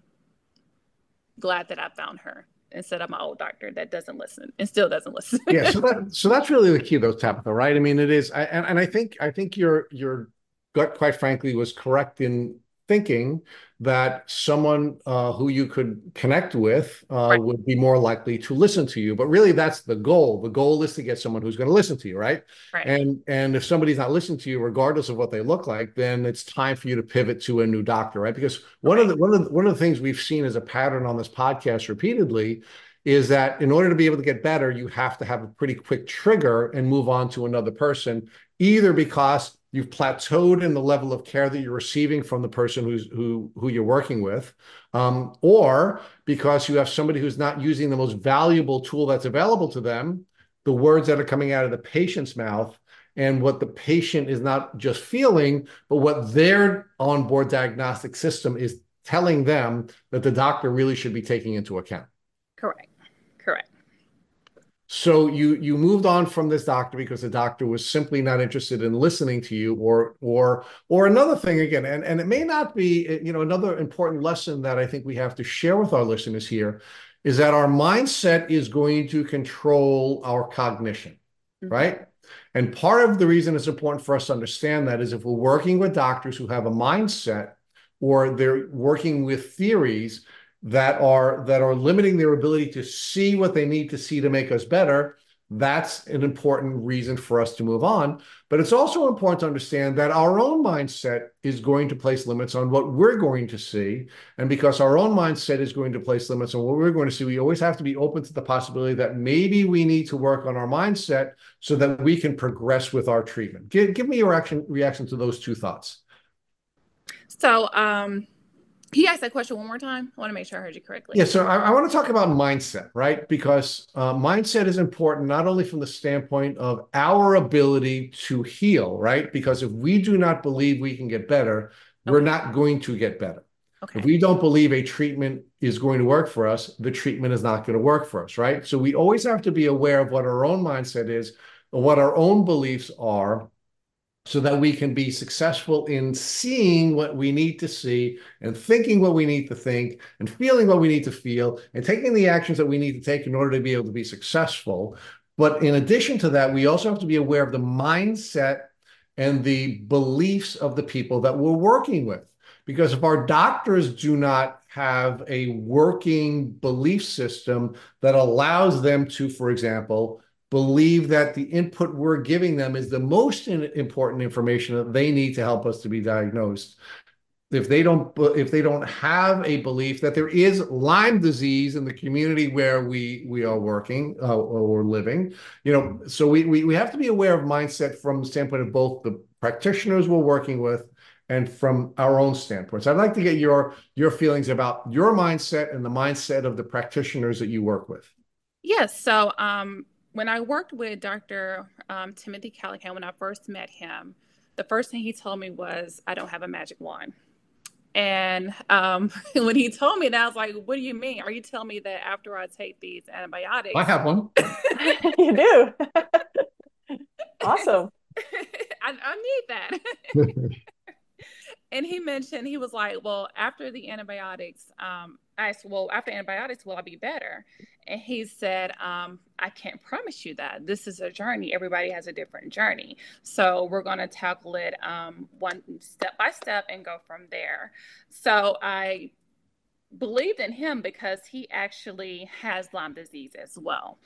glad that I found her instead of my old doctor that doesn't listen and still doesn't listen. yeah, so that [laughs] so that's really the key, though, Tabitha. Right? I mean, it is, I, and and I think I think your your gut, quite frankly, was correct in thinking that someone uh, who you could connect with uh, right. would be more likely to listen to you. But really, that's the goal. The goal is to get someone who's going to listen to you, right? right? And and if somebody's not listening to you, regardless of what they look like, then it's time for you to pivot to a new doctor, right? Because one right. of the one of the, one of the things we've seen as a pattern on this podcast repeatedly is that in order to be able to get better, you have to have a pretty quick trigger and move on to another person, either because you've plateaued in the level of care that you're receiving from the person who's who who you're working with um, or because you have somebody who's not using the most valuable tool that's available to them the words that are coming out of the patient's mouth and what the patient is not just feeling but what their onboard diagnostic system is telling them that the doctor really should be taking into account. Correct. Correct. So you you moved on from this doctor because the doctor was simply not interested in listening to you, or or or another thing again, and and it may not be you know another important lesson that I think we have to share with our listeners here is that our mindset is going to control our cognition, mm-hmm. right? And part of the reason it's important for us to understand that is if we're working with doctors who have a mindset or they're working with theories that are that are limiting their ability to see what they need to see to make us better that's an important reason for us to move on. But it's also important to understand that our own mindset is going to place limits on what we're going to see. And because our own mindset is going to place limits on what we're going to see we always have to be open to the possibility that maybe we need to work on our mindset so that we can progress with our treatment. Give, give me your reaction reaction to those two thoughts. So um can you ask that question one more time? I want to make sure I heard you correctly. Yeah, so I, I want to talk about mindset, right? Because uh, mindset is important not only from the standpoint of our ability to heal, right? Because if we do not believe we can get better, okay. we're not going to get better. Okay. If we don't believe a treatment is going to work for us, the treatment is not going to work for us, right? So we always have to be aware of what our own mindset is, what our own beliefs are, so that we can be successful in seeing what we need to see and thinking what we need to think and feeling what we need to feel and taking the actions that we need to take in order to be able to be successful. But in addition to that, we also have to be aware of the mindset and the beliefs of the people that we're working with. Because if our doctors do not have a working belief system that allows them to, for example, believe that the input we're giving them is the most important information that they need to help us to be diagnosed. If they don't if they don't have a belief that there is lyme disease in the community where we we are working uh, or living you know so we, we we have to be aware of mindset from the standpoint of both the practitioners we're working with and from our own standpoint so i'd like to get your your feelings about your mindset and the mindset of the practitioners that you work with. Yes so um when I worked with Dr. Um, Timothy Callaghan, when I first met him, the first thing he told me was, I don't have a magic wand. And um, [laughs] when he told me that, I was like, What do you mean? Are you telling me that after I take these antibiotics? I have one. [laughs] you do. awesome. [laughs] I, I need that. and he mentioned, he was like, Well, after the antibiotics, um, I asked, Well, after antibiotics, will I be better? And he said, um, I can't promise you that. This is a journey. Everybody has a different journey. So we're going to tackle it um, one step by step and go from there. So I believed in him because he actually has Lyme disease as well.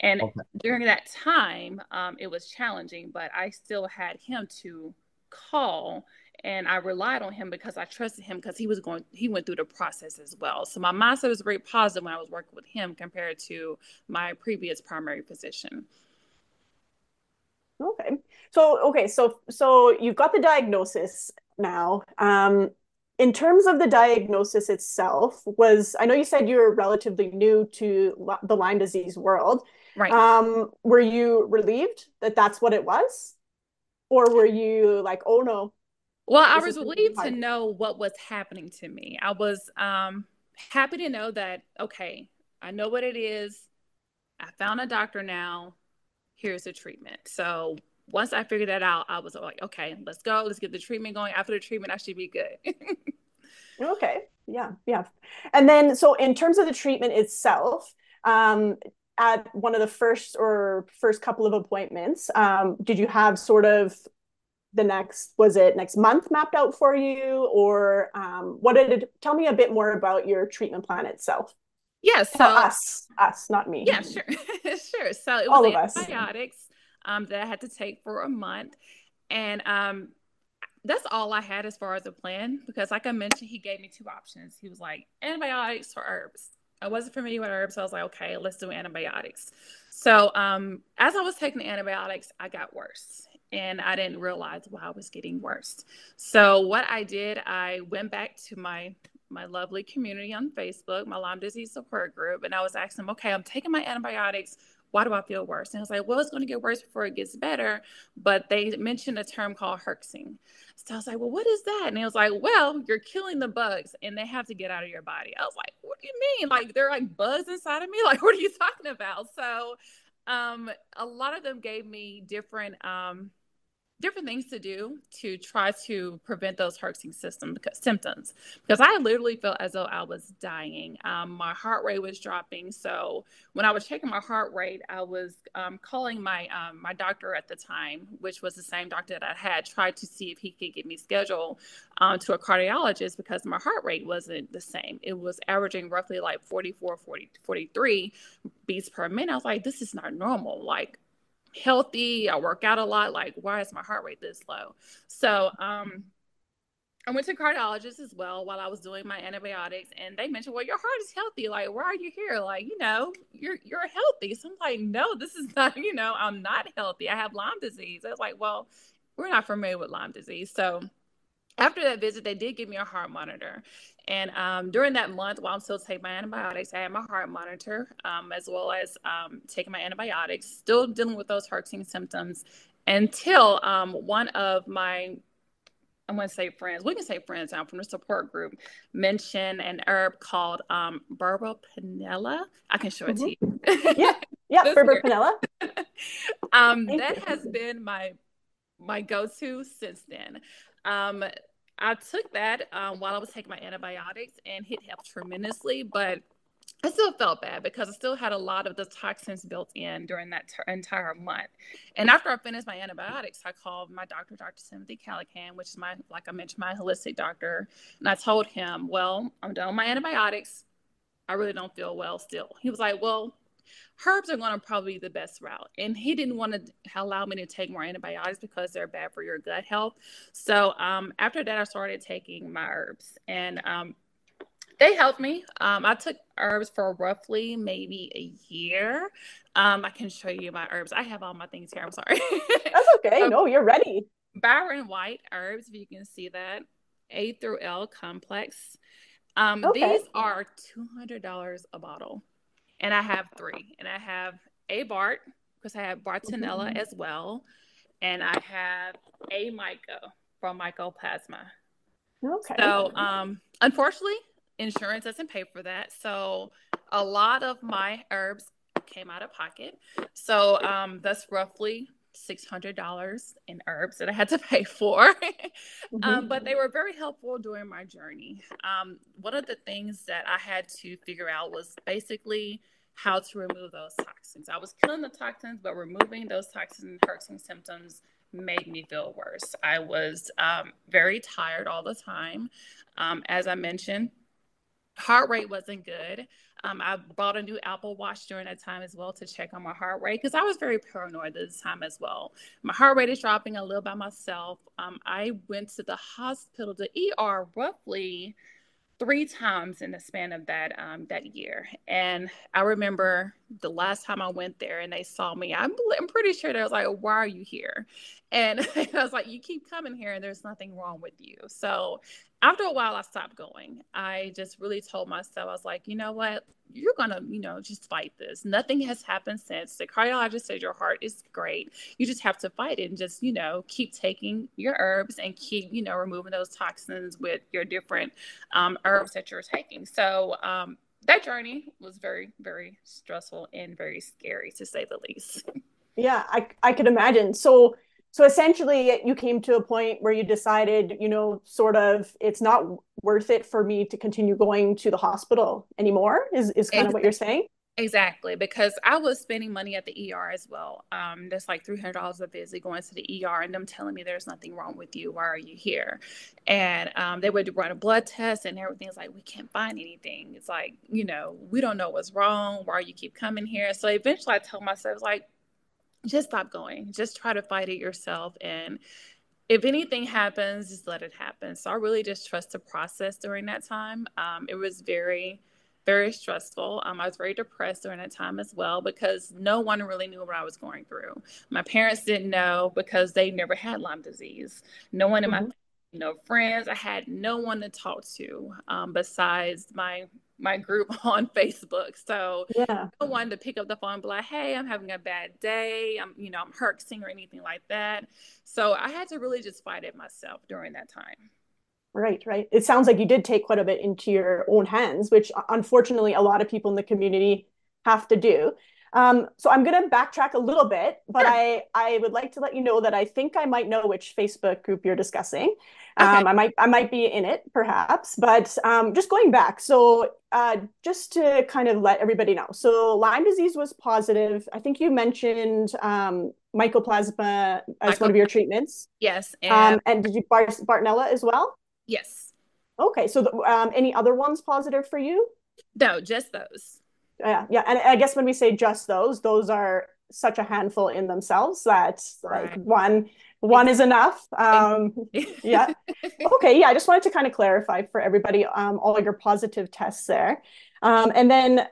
And okay. during that time, um, it was challenging, but I still had him to call and I relied on him because I trusted him because he was going he went through the process as well. So my mindset was very positive when I was working with him compared to my previous primary physician. Okay. So okay, so so you've got the diagnosis now. Um in terms of the diagnosis itself was i know you said you were relatively new to the lyme disease world right um, were you relieved that that's what it was or were you like oh no well, I was relieved to know what was happening to me. I was um, happy to know that, okay, I know what it is. I found a doctor now. Here's the treatment. So once I figured that out, I was like, okay, let's go. Let's get the treatment going. After the treatment, I should be good. [laughs] okay. Yeah. Yeah. And then, so in terms of the treatment itself, um, at one of the first or first couple of appointments, um, did you have sort of the next was it next month mapped out for you? Or um, what did it tell me a bit more about your treatment plan itself. Yes yeah, so us us not me. Yeah sure [laughs] sure. So it was All of antibiotics um, that i had to take for a month. And um, that's all i had as far as a plan because like i mentioned he gave me two options. He was like antibiotics or herbs. I wasn't familiar with herbs, so I was like, okay, let's do antibiotics. So um, as I was taking the antibiotics, I got worse and I didn't realize why I was getting worse. So what I did, I went back to my my lovely community on Facebook, my Lyme disease support group, and I was asking them, okay, I'm taking my antibiotics. why do I feel worse? And I was like, well, it's going to get worse before it gets better. But they mentioned a term called herxing. So I was like, well, what is that? And he was like, well, you're killing the bugs and they have to get out of your body. I was like, what do you mean? Like, they're like bugs inside of me? Like, [laughs] what are you talking about? So um, a lot of them gave me different um, different things to do to try to prevent those herxing system because, symptoms because I literally felt as though I was dying. Um, my heart rate was dropping. So when I was checking my heart rate, I was um, calling my um, my doctor at the time, which was the same doctor that I had, tried to see if he could get me scheduled um, to a cardiologist because my heart rate wasn't the same. It was averaging roughly like 44, 40, 43 beats per minute. I was like, this is not normal. Like healthy. I work out a lot. Like, why is my heart rate this low? So, um, I went to cardiologist as well while I was doing my antibiotics, and they mentioned, "Well, your heart is healthy. Like, why are you here? Like, you know, you're you're healthy." So I'm like, "No, this is [laughs] not. You know, I'm not healthy. I have Lyme disease." I was like, "Well, we're not familiar with Lyme disease." So after that visit, they did give me a heart monitor, and um, during that month, while I'm still taking my antibiotics, I had my heart monitor, um, as well as um, taking my antibiotics, still dealing with those herxing symptoms until um, one of my I'm going to say friends. We can say friends now from the support group. Mention an herb called um, Burbur-Pinella. I can show it mm-hmm. to you. yeah, [laughs] yeah, Burbur-Pinella. [laughs] um, that you. has been my my go-to since then. Um, I took that um, while I was taking my antibiotics, and it helped tremendously. But I still felt bad because I still had a lot of the toxins built in during that ter- entire month. And after I finished my antibiotics, I called my doctor, Dr. Timothy Callaghan, which is my, like I mentioned, my holistic doctor. And I told him, Well, I'm done with my antibiotics. I really don't feel well still. He was like, Well, herbs are going to probably be the best route. And he didn't want to allow me to take more antibiotics because they're bad for your gut health. So um, after that, I started taking my herbs and um, they helped me. Um, I took herbs for roughly maybe a year. Um, I can show you my herbs. I have all my things here. I'm sorry. [laughs] That's okay. no, you're ready. Byron White herbs, if you can see that. A through L complex. Um, okay. These are $200 a bottle and I have three. And I have a Bart because I have Bartonella mm-hmm. as well, and I have a Myco from Mycoplasma. Okay. So, um, unfortunately, insurance doesn't pay for that. So, a lot of my herbs came out of pocket. So, um, that's roughly $600 in herbs that I had to [laughs] pay for. mm-hmm. um, but they were very helpful during my journey. Um, one of the things that I had to figure out was basically how to remove those toxins. I was killing the toxins, but removing those toxins and herxing symptoms made me feel worse. I was um, very tired all the time. Um, as I mentioned, heart rate wasn't good. Um, I bought a new Apple Watch during that time as well to check on my heart rate because I was very paranoid at this time as well. My heart rate is dropping a little by myself. Um, I went to the hospital, the ER, roughly three times in the span of that um, that year. And I remember the last time I went there and they saw me, I'm, I'm pretty sure they was like, why are you here? And [laughs] I was like, you keep coming here and there's nothing wrong with you. So after a while, I stopped going. I just really told myself, I was like, you know what? You're going to, you know, just fight this. Nothing has happened since. The cardiologist said your heart is great. You just have to fight it and just, you know, keep taking your herbs and keep, you know, removing those toxins with your different um, herbs that you're taking. So, um, that journey was very, very stressful and very scary to say the least. Yeah, I, I could imagine. So, so essentially you came to a point where you decided you know sort of it's not worth it for me to continue going to the hospital anymore is, is kind exactly. of what you're saying exactly because i was spending money at the er as well um there's like $300 a visit going to the er and them telling me there's nothing wrong with you why are you here and um, they would run a blood test and everything. everything's like we can't find anything it's like you know we don't know what's wrong why you keep coming here so eventually i told myself like just stop going. Just try to fight it yourself. And if anything happens, just let it happen. So I really just trust the process during that time. Um, it was very, very stressful. Um, I was very depressed during that time as well because no one really knew what I was going through. My parents didn't know because they never had Lyme disease. No one in mm-hmm. my you know, friends. I had no one to talk to um, besides my my group [laughs] on Facebook. So yeah, no one to pick up the phone and be like, "Hey, I'm having a bad day. I'm, you know, I'm herxing or anything like that." So I had to really just fight it myself during that time. Right, right. It sounds like you did take quite a bit into your own hands, which unfortunately a lot of people in the community have to do. Um, so I'm going to backtrack a little bit, but sure. I I would like to let you know that I think I might know which Facebook group you're discussing. Okay. Um, I might I might be in it perhaps, but um, just going back. So uh, just to kind of let everybody know, so Lyme disease was positive. I think you mentioned um, mycoplasma as one of your treatments. Yes, and, um, and did you Bar- Bartonella as well? Yes. Okay, so the, um, any other ones positive for you? No, just those yeah yeah and i guess when we say just those those are such a handful in themselves that right. like one one is enough um [laughs] yeah okay yeah i just wanted to kind of clarify for everybody um all your positive tests there um and then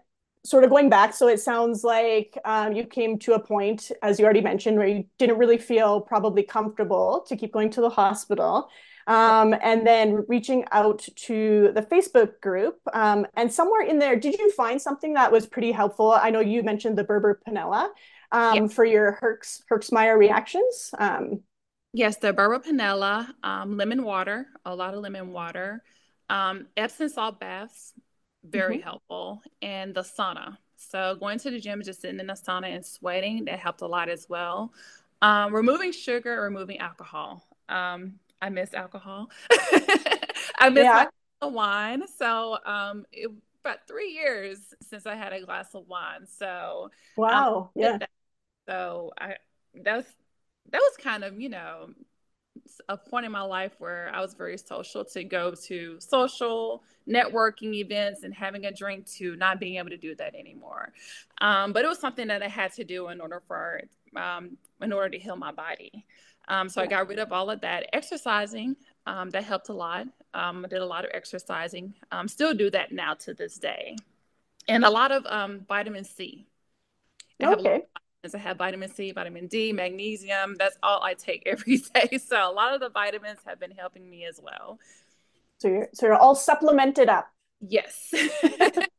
sort of going back so it sounds like um, you came to a point as you already mentioned where you didn't really feel probably comfortable to keep going to the hospital um, and then reaching out to the Facebook group. Um, and somewhere in there, did you find something that was pretty helpful? I know you mentioned the Burbur Pinella um, for your Herx, Herxheimer reactions. Um, yes, the Burbur Pinella, um, lemon water, a lot of lemon water, um, Epsom salt baths, very mm-hmm. helpful, and the sauna. So going to the gym, just sitting in the sauna and sweating, that helped a lot as well. Um, removing sugar, removing alcohol. Um, I miss alcohol. [laughs] I miss yeah. wine. So um, it, about three years since I had a glass of wine. So wow, um, yeah. So I that was that was kind of you know a point in my life where I was very social to go to social networking events and having a drink to not being able to do that anymore. Um, but it was something that I had to do in order for um, in order to heal my body. Um, so. I got rid of all of that. Exercising, um, that helped a lot. Um, I did a lot of exercising. Um, still do that now to this day. And a lot of um, vitamin C. I okay. Have I have vitamin C, vitamin D, magnesium. That's all I take [laughs] every day. So a lot of the vitamins have been helping me as well. So you're so you're all supplemented up. Yes. [laughs]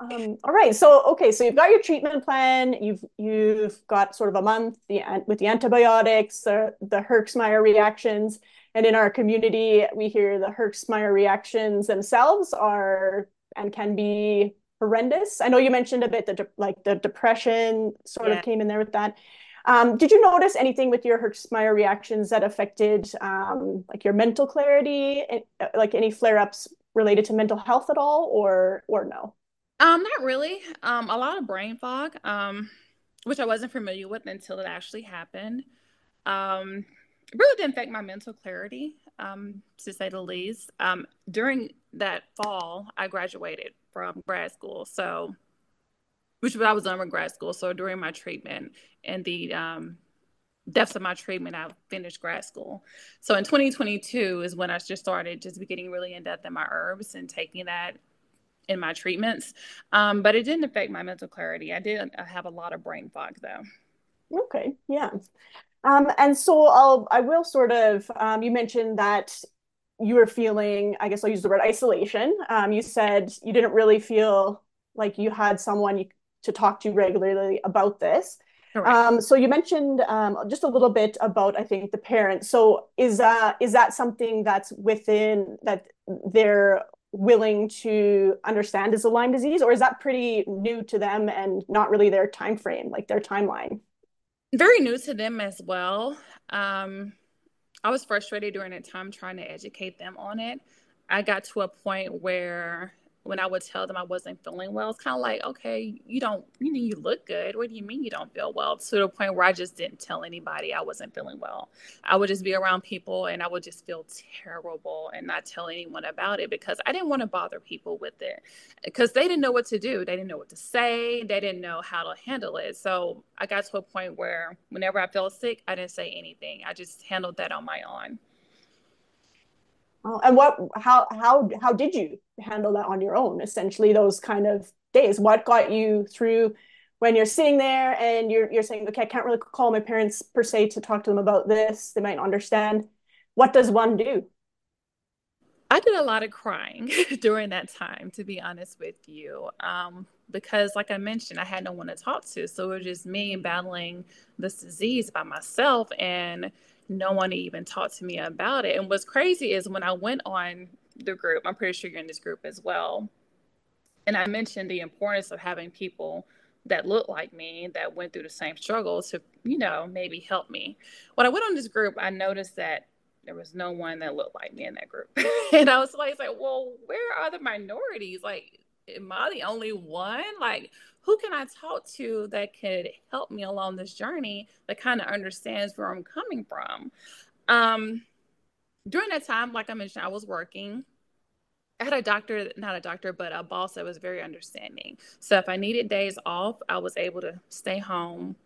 Um, all right. So okay. So you've got your treatment plan. You've you've got sort of a month the, with the antibiotics, the the Herxheimer reactions, and in our community, we hear the Herxheimer reactions themselves are and can be horrendous. I know you mentioned a bit the like the depression sort yeah. of came in there with that. Um, did you notice anything with your Herxheimer reactions that affected um, like your mental clarity, like any flare ups related to mental health at all, or or no? Um, not really. Um, a lot of brain fog, um, which I wasn't familiar with until it actually happened. Um, really didn't affect my mental clarity, um, to say the least. Um, during that fall, I graduated from grad school, so which I was in grad school. So during my treatment and the um, depths of my treatment, I finished grad school. So in 2022 is when I just started just getting really in depth in my herbs and taking that in my treatments. Um, but it didn't affect my mental clarity. I did have a lot of brain fog though. Okay, yeah. Um, and so I'll I will sort of um, you mentioned that you were feeling I guess I'll use the word isolation. Um, you said you didn't really feel like you had someone you, to talk to regularly about this. Um, so you mentioned um, just a little bit about I think the parents. So is uh, is that something that's within that they're willing to understand is a Lyme disease, or is that pretty new to them and not really their time frame, like their timeline? Very new to them as well. Um, I was frustrated during that time trying to educate them on it. I got to a point where when I would tell them I wasn't feeling well, it's kind of like, okay, you don't, you know, you look good. What do you mean you don't feel well? To the point where I just didn't tell anybody I wasn't feeling well. I would just be around people and I would just feel terrible and not tell anyone about it because I didn't want to bother people with it because they didn't know what to do. They didn't know what to say. They didn't know how to handle it. So I got to a point where whenever I felt sick, I didn't say anything. I just handled that on my own. Oh, and what how how how did you handle that on your own essentially those kind of days what got you through when you're sitting there and you're you're saying okay I can't really call my parents per se to talk to them about this they might understand what does one do? I did a lot of crying [laughs] during that time, to be honest with you, um, because, like I mentioned, I had no one to talk to. So it was just me battling this disease by myself, and no one even talked to me about it. And what's crazy is when I went on the group, I'm pretty sure you're in this group as well, and I mentioned the importance of having people that look like me that went through the same struggles to, you know, maybe help me. When I went on this group, I noticed that there was no one that looked like me in that group. [laughs] and I was like, like, well, where are the minorities? Like, am I the only one? Like, who can I talk to that could help me along this journey that kind of understands where I'm coming from? Um, during that time, like I mentioned, I was working. I had a doctor, not a doctor, but a boss that was very understanding. So if I needed days off, I was able to stay home,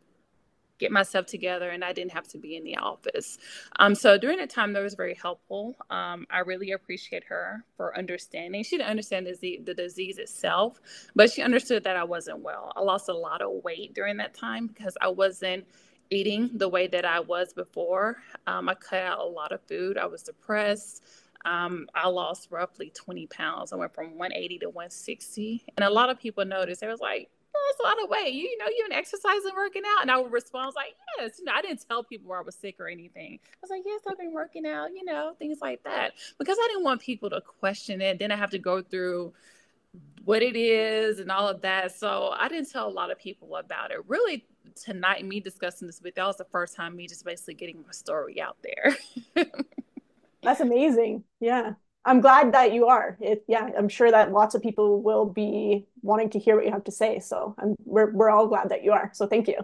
get myself together and I didn't have to be in the office. Um, so during that time, that was very helpful. Um, I really appreciate her for understanding. She didn't understand the, the disease itself, but she understood that I wasn't well. I lost a lot of weight during that time because I wasn't eating the way that I was before. Um, I cut out a lot of food. I was depressed. Um, I lost roughly 20 pounds. I went from 180 to 160. And a lot of people noticed. They was like, that's a lot of weight. You, you know, you've been exercising, working out. And I would respond, I was like, yes. You know, I didn't tell people I was sick or anything. I was like, yes, I've been working out, you know, things like that. Because I didn't want people to question it. Then I have to go through what it is and all of that. So I didn't tell a lot of people about it. Really, tonight, me discussing this with y'all was the first time me just basically getting my story out there. [laughs] That's amazing. Yeah. I'm glad that you are. It, yeah, I'm sure that lots of people will be wanting to hear what you have to say. So I'm, we're, we're all glad that you are. So thank you.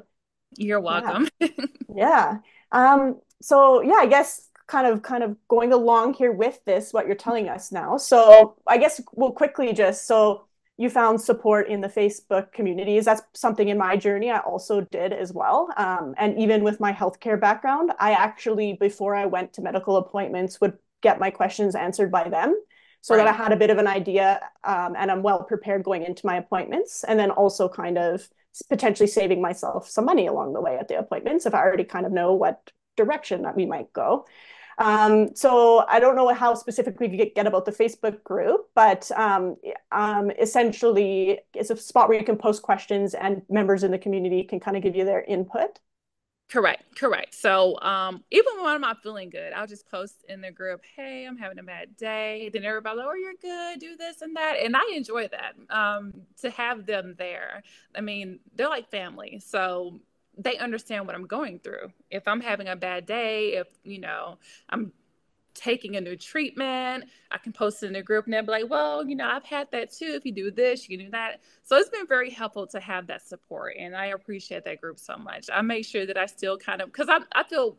You're welcome. Yeah. [laughs] yeah. Um, so yeah, I guess kind of kind of going along here with this, what you're telling us now. So I guess we'll quickly just so you found support in the Facebook communities. That's something in my journey I also did as well. Um, and even with my healthcare background, I actually, before I went to medical appointments, would get my questions answered by them so right. that I had a bit of an idea um, and I'm well prepared going into my appointments. And then also kind of potentially saving myself some money along the way at the appointments if I already kind of know what direction that we might go. Um, so I don't know how specific we could get about the Facebook group, but um, um, essentially it's a spot where you can post questions and members in the community can kind of give you their input. Correct, correct. So um, even when I'm not feeling good, I'll just post in the group, "Hey, I'm having a bad day." Then everybody, like, "Oh, you're good. Do this and that," and I enjoy that. Um, to have them there, I mean, they're like family, so they understand what I'm going through. If I'm having a bad day, if you know I'm taking a new treatment. I can post it in the group and they'll be like, well, you know, I've had that too. If you do this, you can do that. So it's been very helpful to have that support. And I appreciate that group so much. I make sure that I still kind of, because I, I feel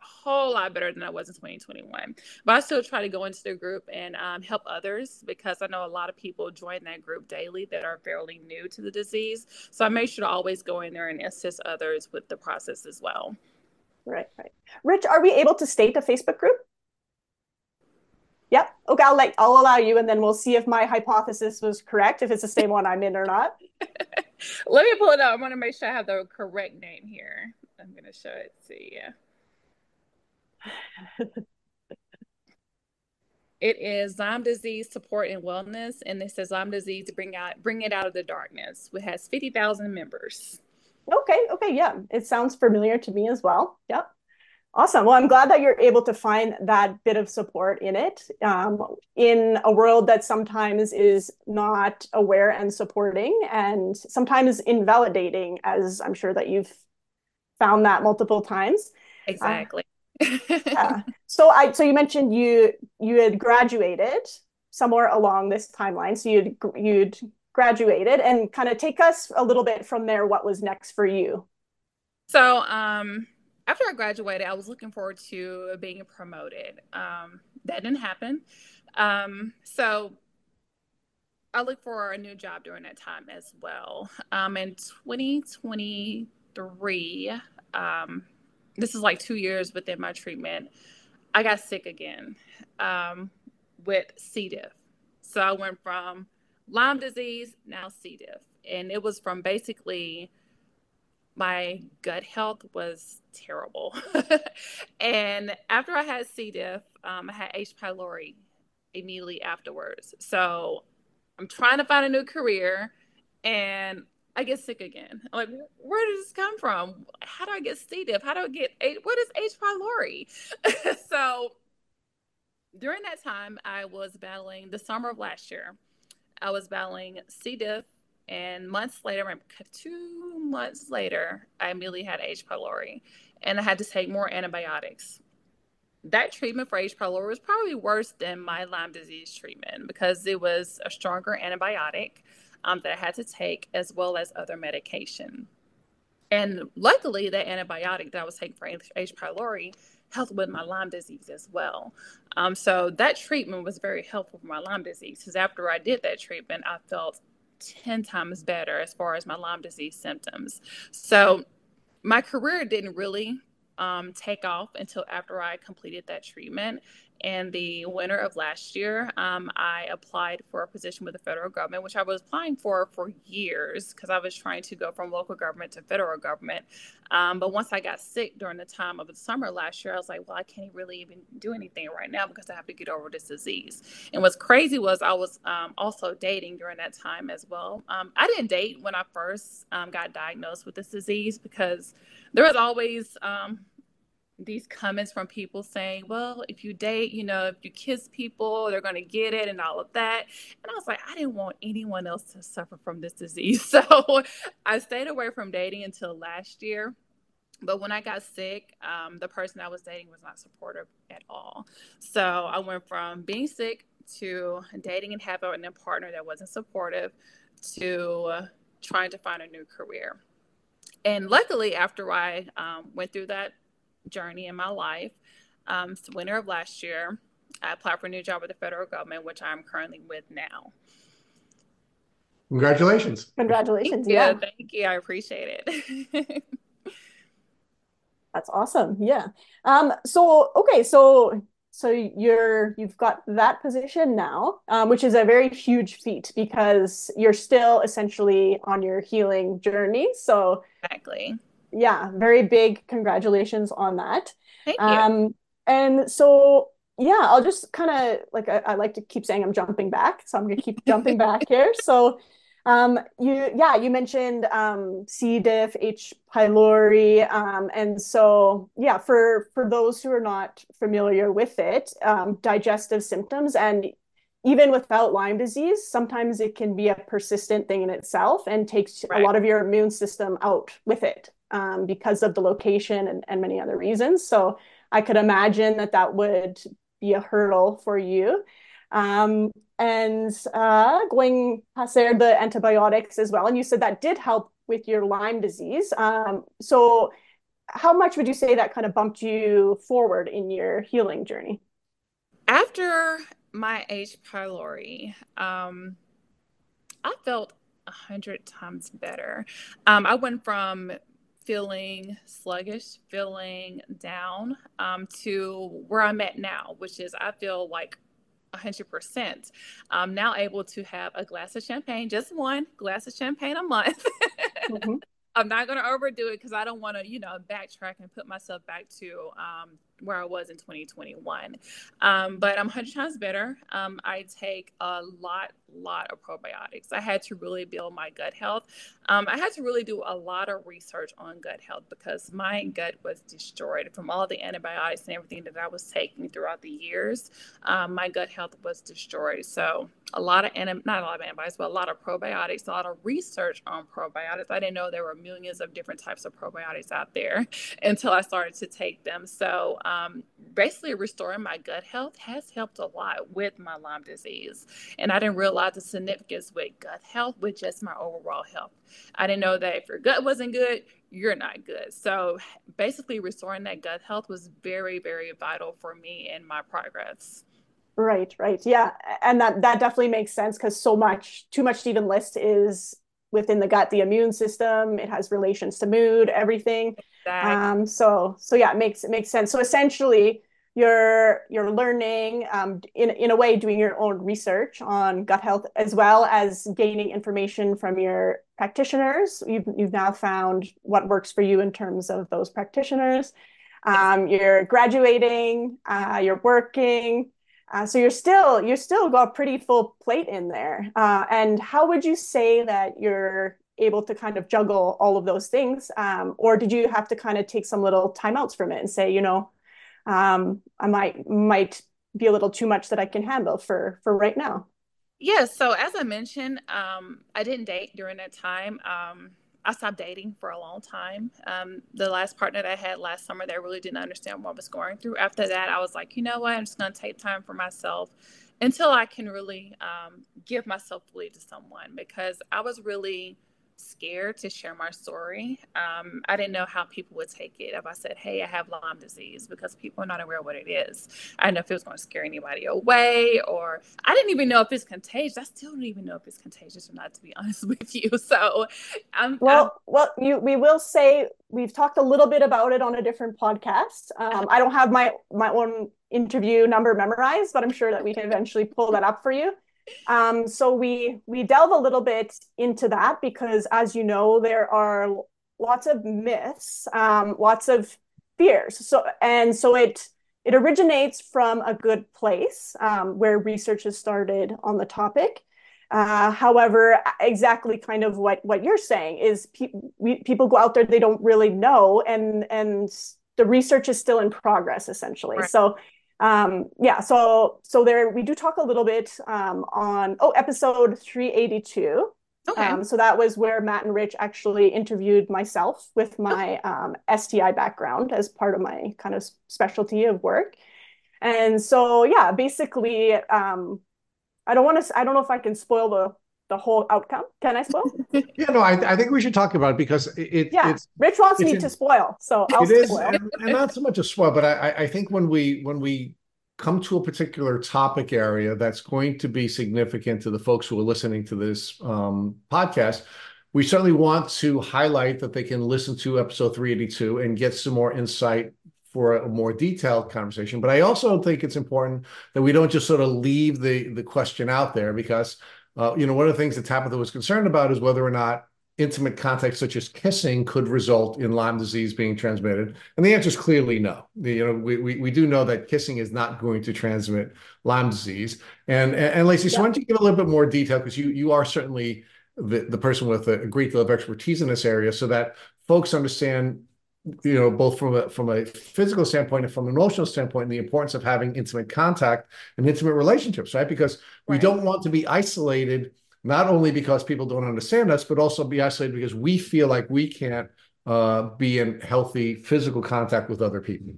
a whole lot better than I was in 2021. But I still try to go into the group and um, help others because I know a lot of people join that group daily that are fairly new to the disease. So I make sure to always go in there and assist others with the process as well. Right, right. Rich, are we able to state a Facebook group? Yep. Okay, I'll let I'll allow you, and then we'll see if my hypothesis was correct, if it's the same one I'm in or not. [laughs] Let me pull it up. I want to make sure I have the correct name here. I'm gonna show it to you. [laughs] it is Lyme disease support and wellness, and it says Lyme disease to bring out bring it out of the darkness. It has fifty thousand members. Okay. Okay. Yeah, it sounds familiar to me as well. Yep. Awesome. Well, I'm glad that you're able to find that bit of support in it um, in a world that sometimes is not aware and supporting and sometimes invalidating, as I'm sure that you've found that multiple times. Exactly. Uh, [laughs] yeah. So I so you mentioned you you had graduated somewhere along this timeline. So you'd you'd graduated and kind of take us a little bit from there. What was next for you? So um after I graduated, I was looking forward to being promoted. Um, that didn't happen. Um, so I looked for a new job during that time as well. Um, in 2023, um, this is like two years within my treatment, I got sick again um, with C. diff. So I went from Lyme disease, now C. diff. And it was from basically my gut health was terrible. [laughs] and after I had C. diff, um, I had H. pylori immediately afterwards. So I'm trying to find a new career and I get sick again. I'm like, where did this come from? How do I get C. diff? How do I get H? What is H. pylori? [laughs] so during that time, I was battling the summer of last year. I was battling C. diff, and months later, two months later, I immediately had H. pylori, and I had to take more antibiotics. That treatment for H. pylori was probably worse than my Lyme disease treatment because it was a stronger antibiotic um, that I had to take, as well as other medication. And luckily, that antibiotic that I was taking for H. pylori helped with my Lyme disease as well. Um, so that treatment was very helpful for my Lyme disease because after I did that treatment, I felt 10 times better as far as my Lyme disease symptoms. So my career didn't really um, take off until after I completed that treatment. And the winter of last year, um, I applied for a position with the federal government, which I was applying for for years because I was trying to go from local government to federal government. Um, but once I got sick during the time of the summer last year, I was like, well, I can't really even do anything right now because I have to get over this disease. And what's crazy was I was um, also dating during that time as well. Um, I didn't date when I first um, got diagnosed with this disease because there was always um, these comments from people saying, well, if you date, you know, if you kiss people, they're going to get it and all of that. And I was like, I didn't want anyone else to suffer from this disease. [laughs] So I stayed away from dating until last year. But when I got sick, um, the person I was dating was not supportive at all. So I went from being sick to dating and having a partner that wasn't supportive to trying to find a new career. And luckily, after I um, went through that journey in my life. Um, so winter of last year, I applied for a new job with the federal government, which I'm currently with now. Congratulations. Congratulations. Thank yeah. You, thank you. I appreciate it. [laughs] That's awesome. Yeah. Um, so, okay. So, so you're, you've got that position now, um, which is a very huge feat because you're still essentially on your healing journey. So exactly yeah, very big congratulations on that. Thank you. Um, and so yeah, I'll just kind of like I, I, like to keep saying I'm jumping back, so I'm gonna keep [laughs] jumping back here. So um, you yeah, you mentioned um, C. diff, H. pylori, um, and so yeah, for for those who are not familiar with it, um, digestive symptoms and even without Lyme disease, sometimes it can be a persistent thing in itself and takes right. a lot of your immune system out with it um, because of the location and, and many other reasons. So I could imagine that that would be a hurdle for you. Um, and uh, going past the antibiotics as well. And you said that did help with your Lyme disease. Um, so how much would you say that kind of bumped you forward in your healing journey? After my H. pylori, um, I felt a hundred times better. Um, I went from feeling sluggish, feeling down um, to where I'm at now, which is I feel like 100%. I'm now able to have a glass of champagne, just one glass of champagne a month. mm-hmm. [laughs] I'm not going to overdo it because I don't want to, you know, backtrack and put myself back to um, where I was in 2021. Um, but I'm 100 times better. Um, I take a lot, lot of probiotics. I had to really build my gut health. Um, I had to really do a lot of research on gut health because my gut was destroyed from all the antibiotics and everything that I was taking throughout the years. Um, my gut health was destroyed. So a lot of not a lot of antibiotics, but a lot of probiotics, a lot of research on probiotics. I didn't know there were millions of different types of probiotics out there [laughs] until I started to take them. So um, basically restoring my gut health has helped a lot with my Lyme disease. And I didn't realize the significance with gut health with just my overall health. I didn't know that if your gut wasn't good, you're not good. So basically restoring that gut health was very, very vital for me in my progress. Right, right. Yeah. And that that definitely makes sense because so much, too much to even list is within the gut, the immune system, it has relations to mood, everything. Um, so so yeah, it makes it makes sense. So essentially, you're you're learning um, in in a way doing your own research on gut health as well as gaining information from your practitioners. You've you've now found what works for you in terms of those practitioners. Um, you're graduating, uh, you're working, uh, so you're still you're still got a pretty full plate in there. Uh, and how would you say that you're able to kind of juggle all of those things, um, or did you have to kind of take some little timeouts from it and say, you know, um, I might might be a little too much that I can handle for for right now? Yeah. So as I mentioned, um, I didn't date during that time. Um, I stopped dating for a long time. Um, the last partner that I had last summer, they really didn't understand what I was going through. After that, I was like, you know what? I'm just going to take time for myself until I can really um, give myself fully to someone because I was really scared to share my story. Um, I didn't know how people would take it if I said, Hey, I have Lyme disease because people are not aware what it is. I didn't know if it was going to scare anybody away or I didn't even know if it's contagious. I still don't even know if it's contagious or not, to be [laughs] honest with you. So, I'm well, I'm, well, you, we will say we've talked a little bit about it on a different podcast. Um, I don't have my, my own interview number memorized, but I'm sure that we can eventually pull that up for you. Um, so we we delve a little bit into that because, as you know, there are lots of myths, um, lots of fears. So and so it it originates from a good place um, where research has started on the topic. Uh, however, exactly kind of what what you're saying is pe- we, people go out there they don't really know, and and the research is still in progress essentially. Right. So um yeah so so there we do talk a little bit um on oh episode 382 okay. Um, so that was where matt and rich actually interviewed myself with my um, sti background as part of my kind of specialty of work. And so yeah basically um i don't want to i don't know if i can spoil the the whole outcome. Can I spoil? [laughs] yeah, no, I, I think we should talk about it because it, yeah. it's Rich wants it's me in, to spoil, so I'll it spoil. Is, and, and, not so much a spoil, but I, I think when we when we come to a particular topic area that's going to be significant to the folks who are listening to this um, podcast, we certainly want to highlight that they can listen to episode 382 and get some more insight for a more detailed conversation. But I also think it's important that we don't just sort of leave the the question out there because uh, you know, one of the things that Tabitha was concerned about is whether or not intimate contact such as kissing could result in Lyme disease being transmitted? And the answer is clearly no. You know, we, we, we do know that kissing is not going to transmit Lyme disease. And and, and Lacey, so why don't you give a little bit more detail because you you are certainly the, the person with a great deal of expertise in this area so that folks understand you know, both from a from a physical standpoint and from an emotional standpoint, the importance of having intimate contact and intimate relationships, right? Because we don't want to be isolated, not only because people don't understand us, but also be isolated because we feel like we can't uh, be in healthy physical contact with other people.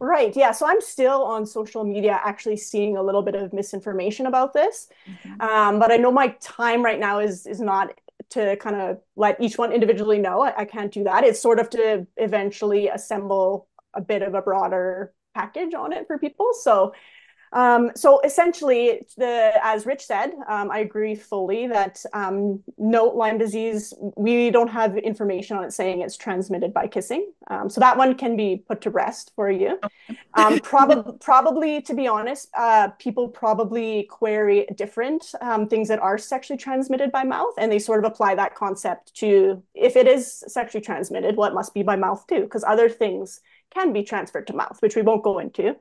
Right. Yeah. So I'm still on social media actually seeing a little bit of misinformation about this. Mm-hmm. Um, but I know my time right now is is not to kind of let each one individually know. I, I can't do that. It's sort of to eventually assemble a bit of a broader package on it for people. So um, so essentially, the as Rich said, um, I agree fully that um, no Lyme disease. We don't have information on it saying it's transmitted by kissing. Um, so that one can be put to rest for you. Um, [laughs] probably, probably to be honest, uh, people probably query different um, things that are sexually transmitted by mouth, and they sort of apply that concept to if it is sexually transmitted, well, it must be by mouth too, because other things can be transferred to mouth, which we won't go into.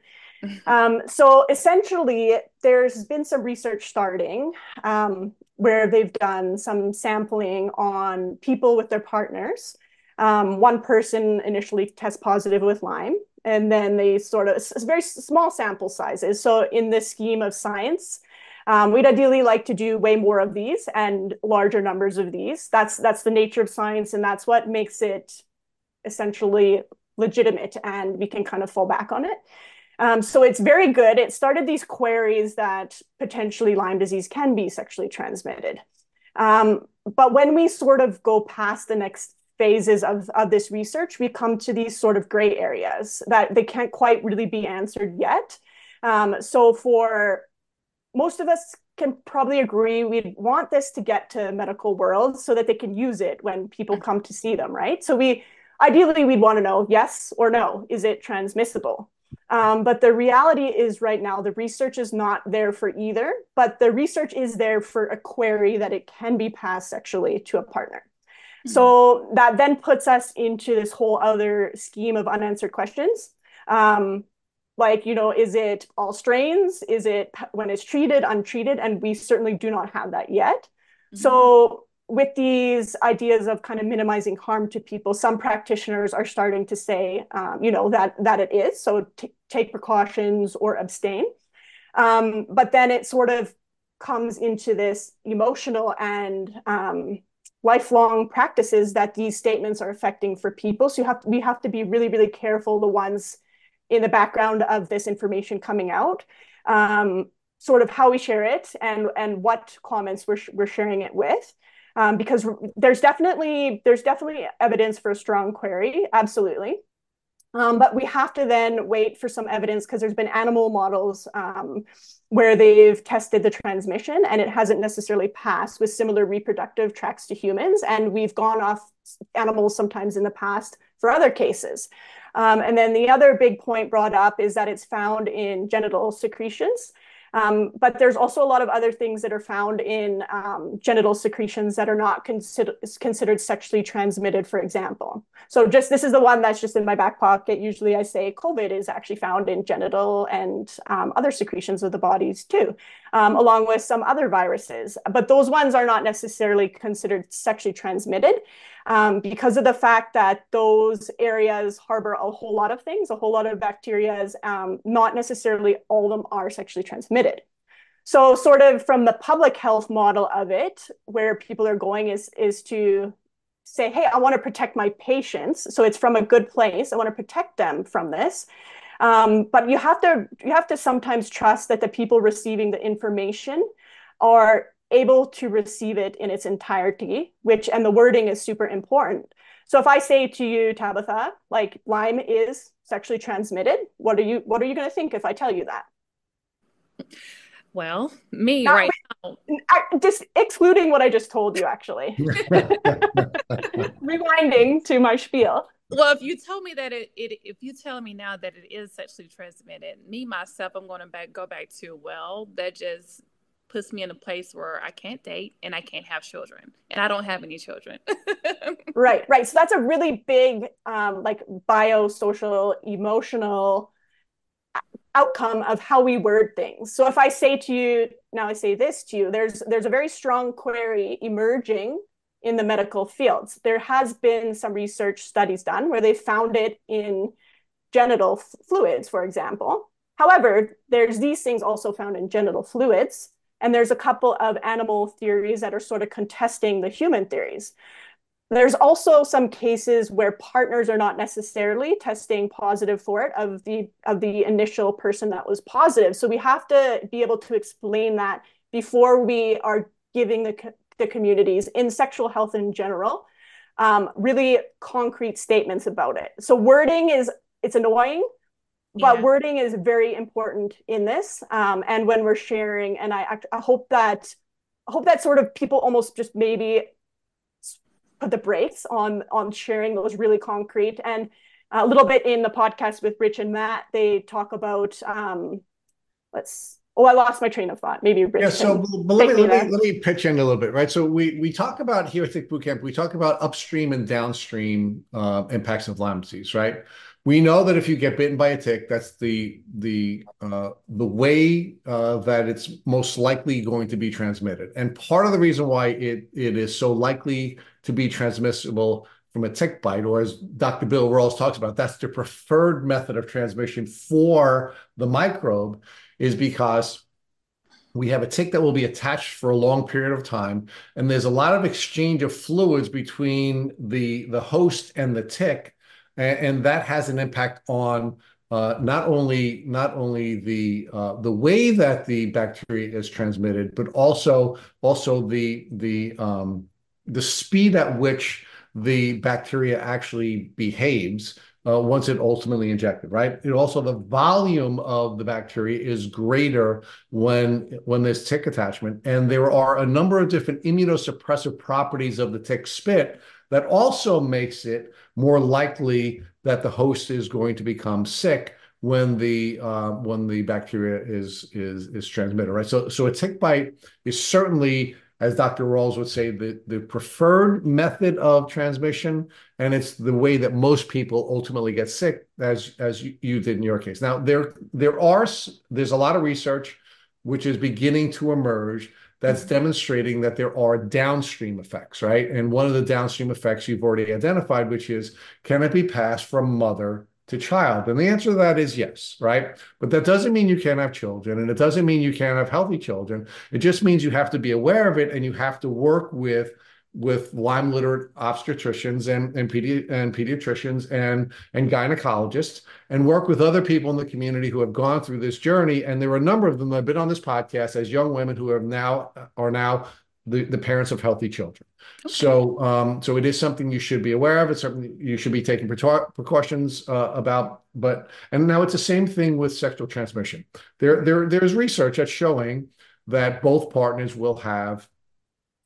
Um, so essentially, there's been some research starting um, where they've done some sampling on people with their partners. Um, one person initially tests positive with Lyme, and then they sort of very small sample sizes. So in this scheme of science, um, we'd ideally like to do way more of these and larger numbers of these. That's that's the nature of science, and that's what makes it essentially legitimate, and we can kind of fall back on it. Um, so it's very good. It started these queries that potentially Lyme disease can be sexually transmitted. Um, but when we sort of go past the next phases of, of this research, we come to these sort of gray areas that they can't quite really be answered yet. Um, so for most of us can probably agree we want this to get to medical world so that they can use it when people come to see them, right? So we ideally we'd want to know yes or no, is it transmissible? Um, but the reality is, right now, the research is not there for either, but the research is there for a query that it can be passed sexually to a partner. Mm-hmm. So that then puts us into this whole other scheme of unanswered questions. Um, like, you know, is it all strains? Is it when it's treated, untreated? And we certainly do not have that yet. Mm-hmm. So with these ideas of kind of minimizing harm to people, some practitioners are starting to say, um, you know, that that it is. So t- take precautions or abstain. Um, but then it sort of comes into this emotional and um, lifelong practices that these statements are affecting for people. So you have to, we have to be really, really careful. The ones in the background of this information coming out, um, sort of how we share it and and what comments we're we're sharing it with um, because there's definitely there's definitely evidence for a strong query, absolutely. Um, but we have to then wait for some evidence because there's been animal models um, where they've tested the transmission and it hasn't necessarily passed with similar reproductive tracks to humans. And we've gone off animals sometimes in the past for other cases. Um, and then the other big point brought up is that it's found in genital secretions. Um, but there's also a lot of other things that are found in um, genital secretions that are not consider considered sexually transmitted, for example. So just this is the one that's just in my back pocket. Usually I say COVID is actually found in genital and um, other secretions of the bodies too, um, along with some other viruses. But those ones are not necessarily considered sexually transmitted um, because of the fact that those areas harbor a whole lot of things, a whole lot of bacteria, um, not necessarily all of them are sexually transmitted. So sort of from the public health model of it, where people are going is, is to say, hey, I want to protect my patients. So it's from a good place. I want to protect them from this. Um, but you have to you have to sometimes trust that the people receiving the information are able to receive it in its entirety, which and the wording is super important. So if I say to you, Tabitha, like Lyme is sexually transmitted, what are you what are you going to think if I tell you that? Well, me Not, right now. Just excluding what I just told you, actually. [laughs] [laughs] Rewinding to my spiel. Well, if you tell me that it, it, if you tell me now that it is sexually transmitted, me myself, I'm going to back go back to well, that just puts me in a place where I can't date and I can't have children, and I don't have any children. [laughs] right, right. So that's a really big, um, like biosocial, emotional outcome of how we word things. So if I say to you, now I say this to you, there's there's a very strong query emerging in the medical fields. There has been some research studies done where they found it in genital fluids, for example. However, there's these things also found in genital fluids. And there's a couple of animal theories that are sort of contesting the human theories. There's also some cases where partners are not necessarily testing positive for it of the of the initial person that was positive. So we have to be able to explain that before we are giving the, the communities in sexual health in general um, really concrete statements about it. So wording is it's annoying but yeah. wording is very important in this um, and when we're sharing and I, I hope that I hope that sort of people almost just maybe put the brakes on on sharing those really concrete and a little bit in the podcast with rich and matt they talk about um let's oh i lost my train of thought maybe rich yeah so but let, me, let, me, let me pitch in a little bit right so we we talk about here at Tick Boot Camp we talk about upstream and downstream uh, impacts of lyme disease right we know that if you get bitten by a tick, that's the the uh, the way uh, that it's most likely going to be transmitted. And part of the reason why it it is so likely to be transmissible from a tick bite, or as Dr. Bill Rawls talks about, that's the preferred method of transmission for the microbe, is because we have a tick that will be attached for a long period of time, and there's a lot of exchange of fluids between the the host and the tick and, and that has an impact on uh, not only not only the uh, the way that the bacteria is transmitted, but also also the the um, the speed at which the bacteria actually behaves uh, once it ultimately injected. Right. It also the volume of the bacteria is greater when when there's tick attachment, and there are a number of different immunosuppressive properties of the tick spit that also makes it more likely that the host is going to become sick when the uh, when the bacteria is is is transmitted, right? So so a tick bite is certainly, as Dr. Rawls would say, the the preferred method of transmission, and it's the way that most people ultimately get sick, as as you, you did in your case. Now there there are there's a lot of research which is beginning to emerge that's demonstrating that there are downstream effects, right? And one of the downstream effects you've already identified, which is can it be passed from mother to child? And the answer to that is yes, right? But that doesn't mean you can't have children, and it doesn't mean you can't have healthy children. It just means you have to be aware of it and you have to work with with Lyme literate obstetricians and and, pedi- and pediatricians and and gynecologists and work with other people in the community who have gone through this journey and there are a number of them that have been on this podcast as young women who have now are now the, the parents of healthy children okay. so um, so it is something you should be aware of it's something you should be taking precautions uh, about but and now it's the same thing with sexual transmission there there there's research that's showing that both partners will have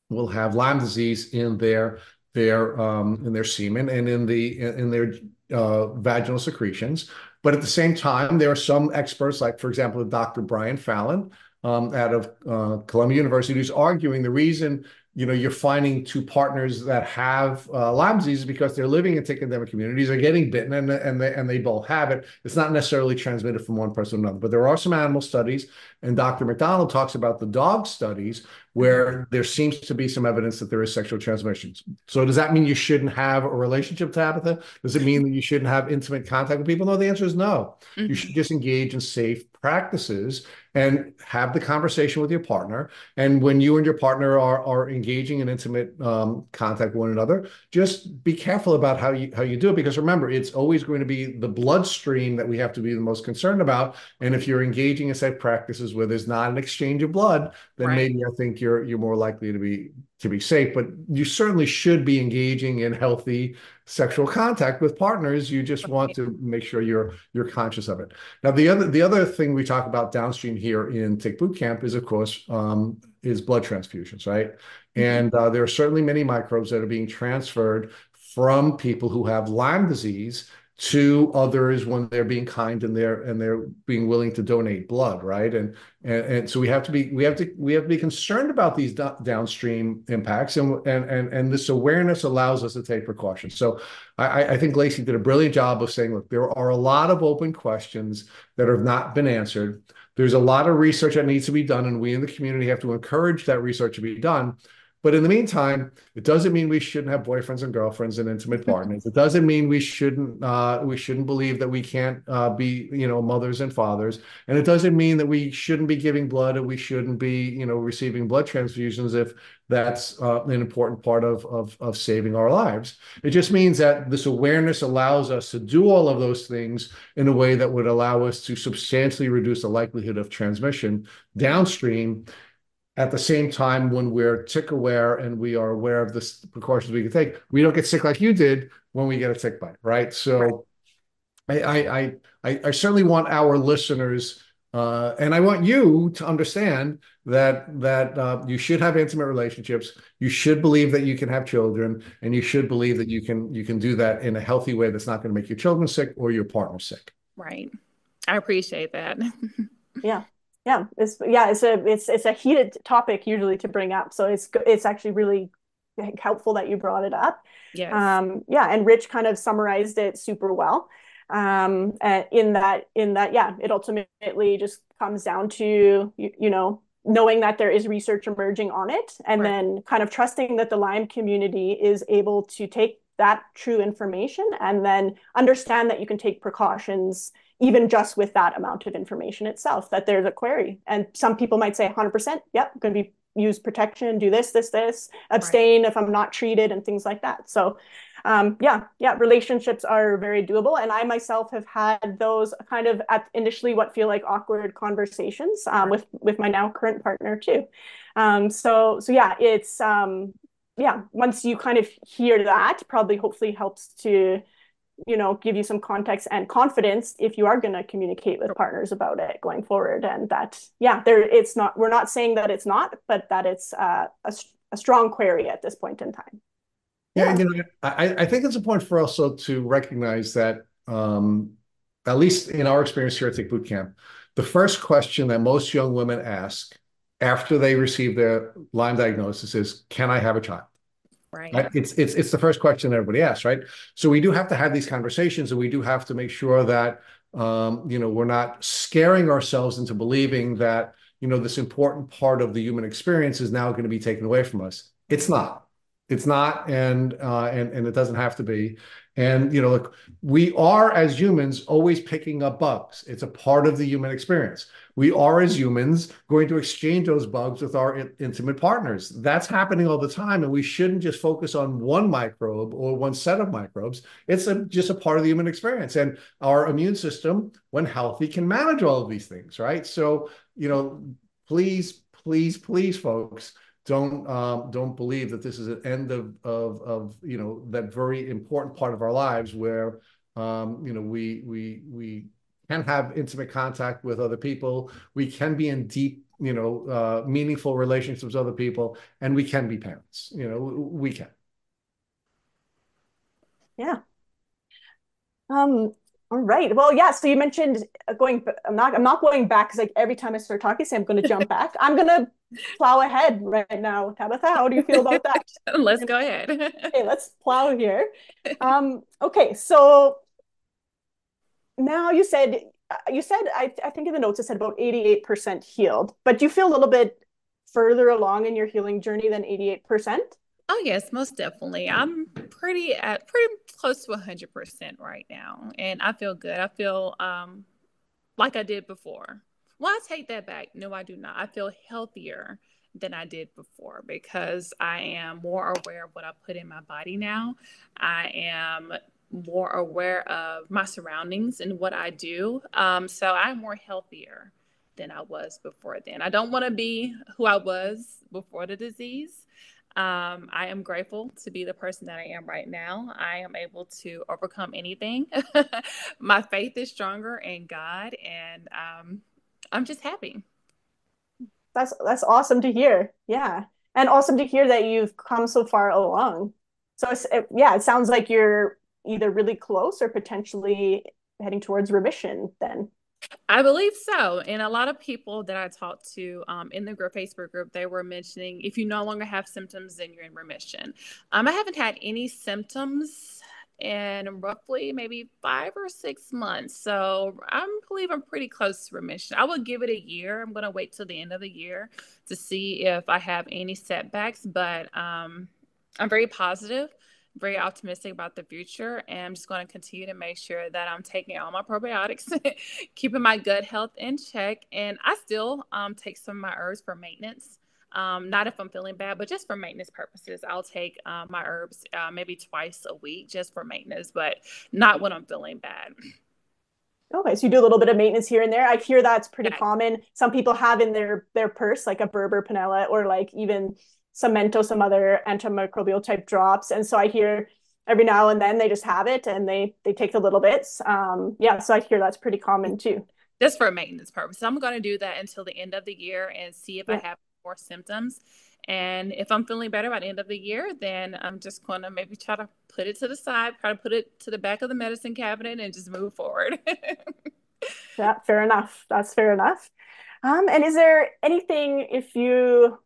will have Lyme disease in their their um, in their semen and in the in their uh, vaginal secretions. But at the same time, there are some experts, like for example, Dr. Brian Fallon um, out of uh, Columbia University, who's arguing the reason you know you're finding two partners that have uh, Lyme disease is because they're living in tick endemic communities, are getting bitten, and and they and they both have it. It's not necessarily transmitted from one person to another, but there are some animal studies, and Dr. McDonald talks about the dog studies where there seems to be some evidence that there is sexual transmission. So does that mean you shouldn't have a relationship, Tabitha? Does it mean that you shouldn't have intimate contact with people? No, the answer is no. Mm-hmm. You should just engage in safe practices and have the conversation with your partner. And when you and your partner are, are engaging in intimate um, contact with one another, just be careful about how you how you do it because remember, it's always going to be the bloodstream that we have to be the most concerned about. And if you're engaging in safe practices where there's not an exchange of blood, then right. maybe I think you're you're more likely to be to be safe. But you certainly should be engaging in healthy sexual contact with partners. You just want to make sure you're you're conscious of it. Now, the other the other thing we talk about downstream here in Tick Boot Camp is, of course, um, is blood transfusions, right? Mm-hmm. And uh, there are certainly many microbes that are being transferred from people who have Lyme disease to others when they're being kind and they're and they're being willing to donate blood right and and, and so we have to be we have to we have to be concerned about these d- downstream impacts and, and and and this awareness allows us to take precautions. So I, I think Lacey did a brilliant job of saying look there are a lot of open questions that have not been answered. There's a lot of research that needs to be done and we in the community have to encourage that research to be done but in the meantime, it doesn't mean we shouldn't have boyfriends and girlfriends and intimate [laughs] partners. It doesn't mean we shouldn't uh, we shouldn't believe that we can't uh, be you know mothers and fathers. And it doesn't mean that we shouldn't be giving blood and we shouldn't be you know receiving blood transfusions if that's uh, an important part of, of of saving our lives. It just means that this awareness allows us to do all of those things in a way that would allow us to substantially reduce the likelihood of transmission downstream at the same time, when we're tick aware and we are aware of the precautions we can take, we don't get sick like you did when we get a tick bite, right? So, right. I, I, I, I certainly want our listeners, uh, and I want you to understand that that uh, you should have intimate relationships. You should believe that you can have children, and you should believe that you can you can do that in a healthy way that's not going to make your children sick or your partner sick. Right. I appreciate that. [laughs] yeah yeah it's yeah it's a it's it's a heated topic usually to bring up. So it's it's actually really helpful that you brought it up. Yeah um yeah and rich kind of summarized it super well. Um in that in that yeah it ultimately just comes down to you, you know knowing that there is research emerging on it and right. then kind of trusting that the lyme community is able to take that true information and then understand that you can take precautions even just with that amount of information itself, that there's a query. And some people might say 100%, yep, going to be use protection, do this, this, this, abstain right. if I'm not treated, and things like that. So, um, yeah, yeah, relationships are very doable. And I myself have had those kind of at initially what feel like awkward conversations um, with with my now current partner too. Um, so, so yeah, it's um, yeah. Once you kind of hear that, probably hopefully helps to you know give you some context and confidence if you are going to communicate with partners about it going forward and that yeah there it's not we're not saying that it's not but that it's uh, a, a strong query at this point in time yeah, yeah. You know, I, I think it's important for also to recognize that um, at least in our experience here at Tick Boot Camp, the first question that most young women ask after they receive their Lyme diagnosis is, "Can I have a child?" Right. It's it's it's the first question everybody asks, right? So we do have to have these conversations, and we do have to make sure that um, you know we're not scaring ourselves into believing that you know this important part of the human experience is now going to be taken away from us. It's not. It's not, and uh, and and it doesn't have to be. And you know, look, we are as humans always picking up bugs. It's a part of the human experience. We are as humans going to exchange those bugs with our in- intimate partners. That's happening all the time, and we shouldn't just focus on one microbe or one set of microbes. It's a, just a part of the human experience, and our immune system, when healthy, can manage all of these things, right? So you know, please, please, please, folks don't um, don't believe that this is an end of of of you know that very important part of our lives where um, you know we we we can have intimate contact with other people we can be in deep you know uh, meaningful relationships with other people and we can be parents you know we can yeah um all right. Well, yeah. So you mentioned uh, going. I'm not. I'm not going back because like every time I start talking, say I'm going to jump [laughs] back. I'm going to plow ahead right now. Tabitha, how do you feel about that? [laughs] let's go ahead. [laughs] okay, let's plow here. Um. Okay. So now you said uh, you said I I think in the notes it said about 88% healed, but do you feel a little bit further along in your healing journey than 88%? Oh yes, most definitely. I'm pretty at pretty close to 100% right now and I feel good. I feel um like I did before. Well, I take that back. No, I do not. I feel healthier than I did before because I am more aware of what I put in my body now. I am more aware of my surroundings and what I do. Um, so I'm more healthier than I was before then. I don't want to be who I was before the disease. Um, I am grateful to be the person that I am right now. I am able to overcome anything. [laughs] My faith is stronger in God, and um, I'm just happy. That's that's awesome to hear. Yeah, and awesome to hear that you've come so far along. So it, yeah, it sounds like you're either really close or potentially heading towards remission. Then I believe so. And a lot of people that I talked to um, in the group, Facebook group, they were mentioning if you no longer have symptoms, then you're in remission. Um, I haven't had any symptoms in roughly maybe five or six months. So I believe I'm pretty close to remission. I will give it a year. I'm going to wait till the end of the year to see if I have any setbacks, but um, I'm very positive very optimistic about the future and I'm just going to continue to make sure that I'm taking all my probiotics, [laughs] keeping my gut health in check. And I still um, take some of my herbs for maintenance. Um, not if I'm feeling bad, but just for maintenance purposes. I'll take uh, my herbs uh, maybe twice a week just for maintenance, but not when I'm feeling bad. Okay, so you do a little bit of maintenance here and there. I hear that's pretty yeah. common. Some people have in their their purse like a Burbur Pinella or like even some Mentos, some other antimicrobial type drops. And so I hear every now and then they just have it and they they take the little bits. Um, yeah, so I hear that's pretty common too. Just for maintenance purposes. I'm going to do that until the end of the year and see if yeah. I have more symptoms. And if I'm feeling better by the end of the year, then I'm just going to maybe try to put it to the side, try to put it to the back of the medicine cabinet and just move forward. [laughs] yeah, fair enough. That's fair enough. Um, and is there anything if you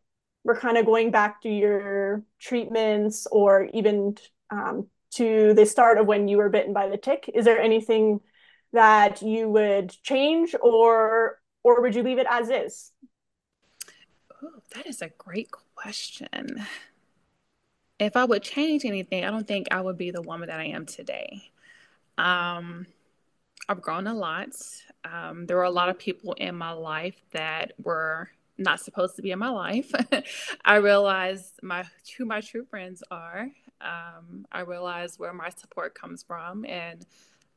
we're kind of going back to your treatments or even um, to the start of when you were bitten by the tick. Is there anything that you would change or or would you leave it as is? Oh, that is a great question. If i would change anything i don't think i would be the woman that i am today. Um, i've grown a lot. Um, there were a lot of people in my life that were not supposed to be in my life. [laughs] I realized my who my true friends are. Um, I realized where my support comes from, and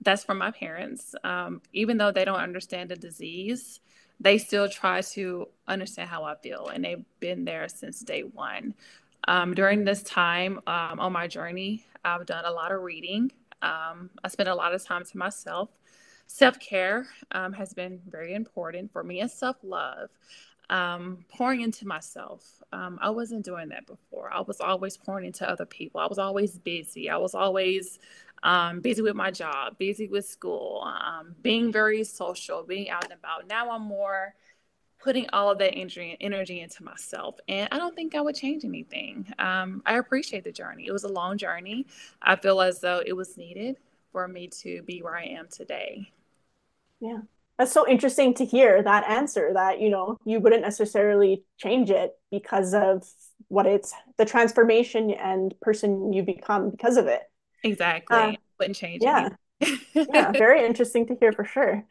that's from my parents. Um, even though they don't understand the disease, they still try to understand how I feel, and they've been there since day one. Um, during this time um, on my journey, I've done a lot of reading. Um, I spent a lot of time to myself. Self care um, has been very important for me, and self love um, pouring into myself. Um, I wasn't doing that before. I was always pouring into other people. I was always busy. I was always um, busy with my job, busy with school, um, being very social, being out and about. Now I'm more putting all of that energy energy into myself and i don't think i would change anything um, i appreciate the journey it was a long journey i feel as though it was needed for me to be where i am today yeah that's so interesting to hear that answer that you know you wouldn't necessarily change it because of what it's the transformation and person you become because of it. Exactly. Uh, wouldn't change yeah. [laughs] yeah very interesting to hear for sure.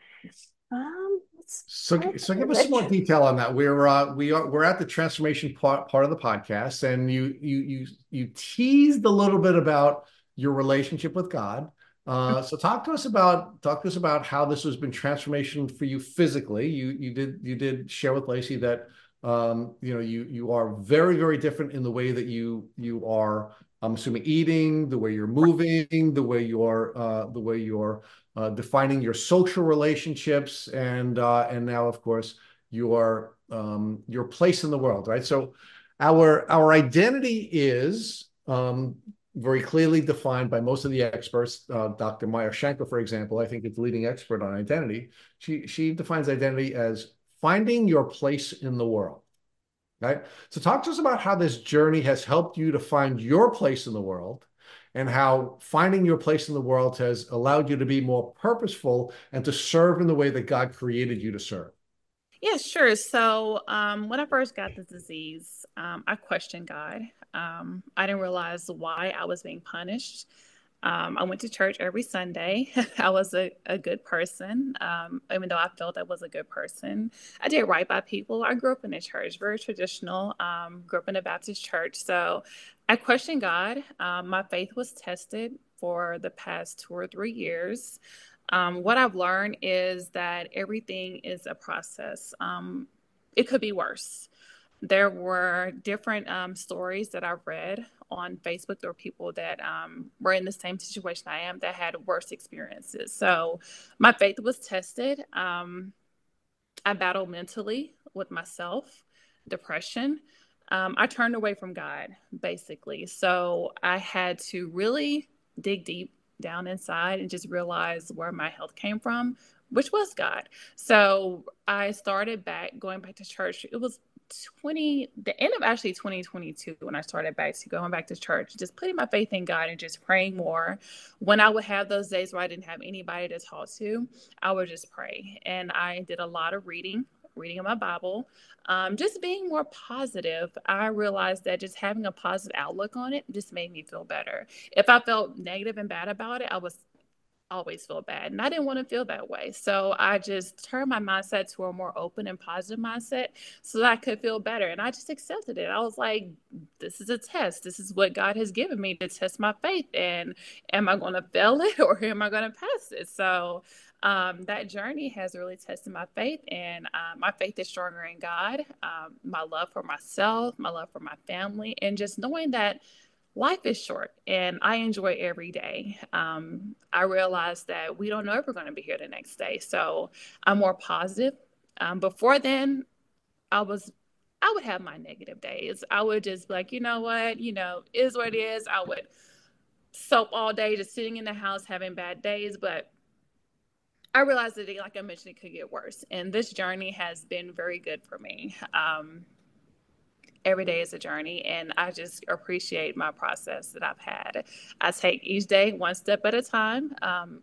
Um so, so give us some more detail on that. We're uh, we are we're at the transformation part part of the podcast, and you you you you teased a little bit about your relationship with God. Uh, so talk to us about talk to us about how this has been transformation for you physically. You you did you did share with Lacey that um, you know you you are very very different in the way that you you are. I'm assuming eating, the way you're moving, the way you're uh, the way you're uh, defining your social relationships, and uh, and now, of course, your um, your place in the world, right? So, our our identity is um, very clearly defined by most of the experts. Uh, Dr. Meyer Shanker, for example, I think is the leading expert on identity. She she defines identity as finding your place in the world. Right. So, talk to us about how this journey has helped you to find your place in the world and how finding your place in the world has allowed you to be more purposeful and to serve in the way that God created you to serve. Yeah, sure. So um, when I first got the disease, um, I questioned God. Um, I didn't realize why I was being punished. Um, I went to church every Sunday. [laughs] I was a, a good person, um, even though I felt I was a good person. I did right by people. I grew up in a church, very traditional, um, grew up in a Baptist church. So I questioned God. Um, my faith was tested for the past two or three years. Um, what I've learned is that everything is a process. Um, it could be worse. There were different um, stories that I read on Facebook. There were people that um, were in the same situation I am that had worse experiences. So my faith was tested. Um, I battled mentally with myself, depression um, I turned away from God, basically. So I had to really dig deep down inside and just realize where my health came from, which was God. So I started back going back to church. It was 20 the end of actually 2022 when I started back to going back to church, just putting my faith in God and just praying more. When I would have those days where I didn't have anybody to talk to, I would just pray. And I did a lot of reading reading my Bible, um, just being more positive. I realized that just having a positive outlook on it just made me feel better. If I felt negative and bad about it, I was always feel bad. And I didn't want to feel that way. So I just turned my mindset to a more open and positive mindset so that I could feel better. And I just accepted it. I was like, this is a test. This is what God has given me to test my faith. And am I going to fail it [laughs] or am I going to pass it? So um, that journey has really tested my faith, and uh, my faith is stronger in God. Um, my love for myself, my love for my family, and just knowing that life is short and I enjoy every day. Um, I realize that we don't know if we're going to be here the next day. So I'm more positive. Um, before then, I was, I would have my negative days. I would just be like, you know what, you know, is what it is. I would soap all day, just sitting in the house having bad days. But I realized that, like I mentioned, it could get worse. And this journey has been very good for me. Um, every day is a journey, and I just appreciate my process that I've had. I take each day one step at a time. Um,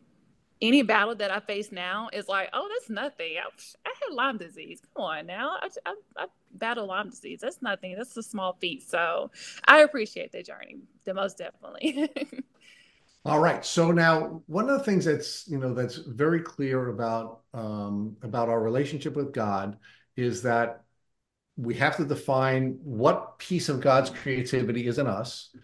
any battle that I face now is like, oh, that's nothing. I, I had Lyme disease. Come on now. I, I, I battle Lyme disease. That's nothing. That's a small feat. So I appreciate the journey, the most definitely. [laughs] All right. So now, one of the things that's you know that's very clear about um, about our relationship with God is that we have to define what piece of God's creativity is in us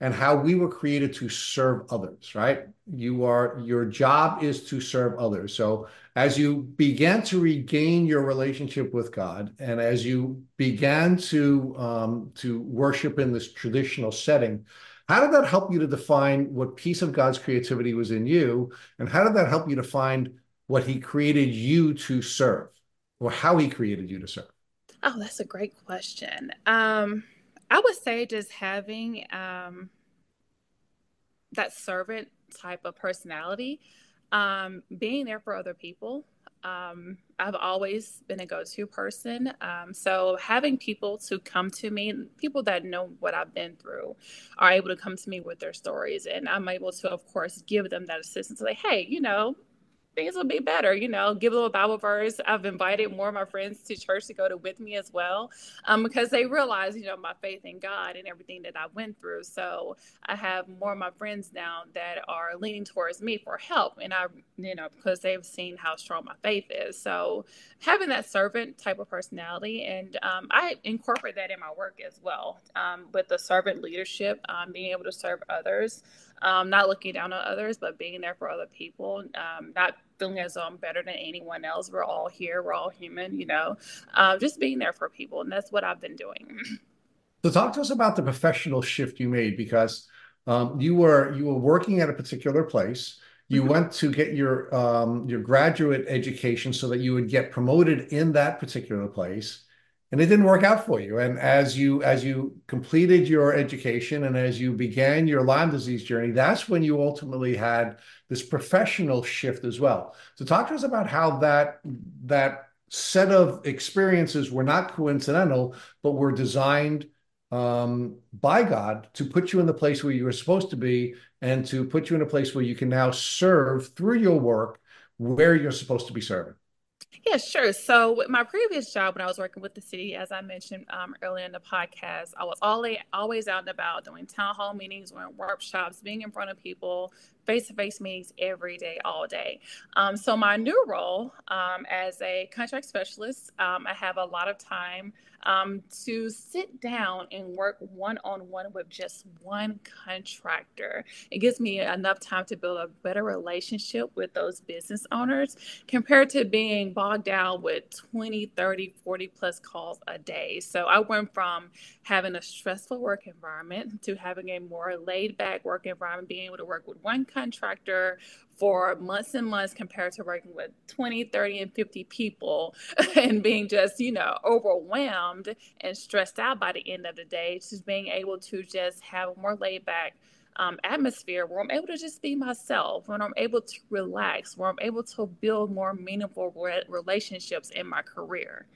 and how we were created to serve others. Right? You are your job is to serve others. So as you began to regain your relationship with God, and as you began to um, to worship in this traditional setting how did that help you to define what piece of God's creativity was in you? And how did that help you to find what He created you to serve or how He created you to serve? Oh, that's a great question. Um, I would say just having um, that servant type of personality, um, being there for other people. Um, I've always been a go-to person. Um, so having people to come to me, people that know what I've been through, are able to come to me with their stories, and I'm able to, of course, give them that assistance. Like, hey, you know, things will be better. You know, give them a Bible verse. I've invited more of my friends to church to go to with me as well, um, because they realize, you know, my faith in God and everything that I went through. So I have more of my friends now that are leaning towards me for help, and I, you know, because they've seen how strong my faith is. So having that servant type of personality, and um, I incorporate that in my work as well, um, with the servant leadership, um, being able to serve others um, not looking down on others, but being there for other people, um, not feeling as though I'm better than anyone else. We're all here, we're all human, you know, uh, just being there for people. And that's what I've been doing. [clears throat] So talk to us about the professional shift you made because um, you were you were working at a particular place. You mm-hmm. went to get your um, your graduate education so that you would get promoted in that particular place and it didn't work out for you. And as you as you completed your education and as you began your lyme disease journey that's when you ultimately had this professional shift as well. So talk to us about how that that set of experiences were not coincidental but were designed um, by god to put you in the place where you were supposed to be and to put you in a place where you can now serve through your work where you're supposed to be serving yeah, sure. So, with my previous job, when I was working with the city, as I mentioned um, earlier in the podcast, I was always always out and about doing town hall meetings, doing workshops, being in front of people, face to face meetings every day, all day. Um, so, my new role um, as a contract specialist, um, I have a lot of time um, to sit down and work one on one with just one contractor. It gives me enough time to build a better relationship with those business owners compared to being bogged down with 20, 30, 40 plus calls a day. So I went from having a stressful work environment to having a more laid back work environment, being able to work with one contractor for months and months compared to working with 20, 30, and 50 people [laughs] and being just, you know, overwhelmed and stressed out by the end of the day. Just being able to just have a more laid back um, atmosphere where I'm able to just be myself, when I'm able to relax, where I'm able to build more meaningful re- relationships in my career.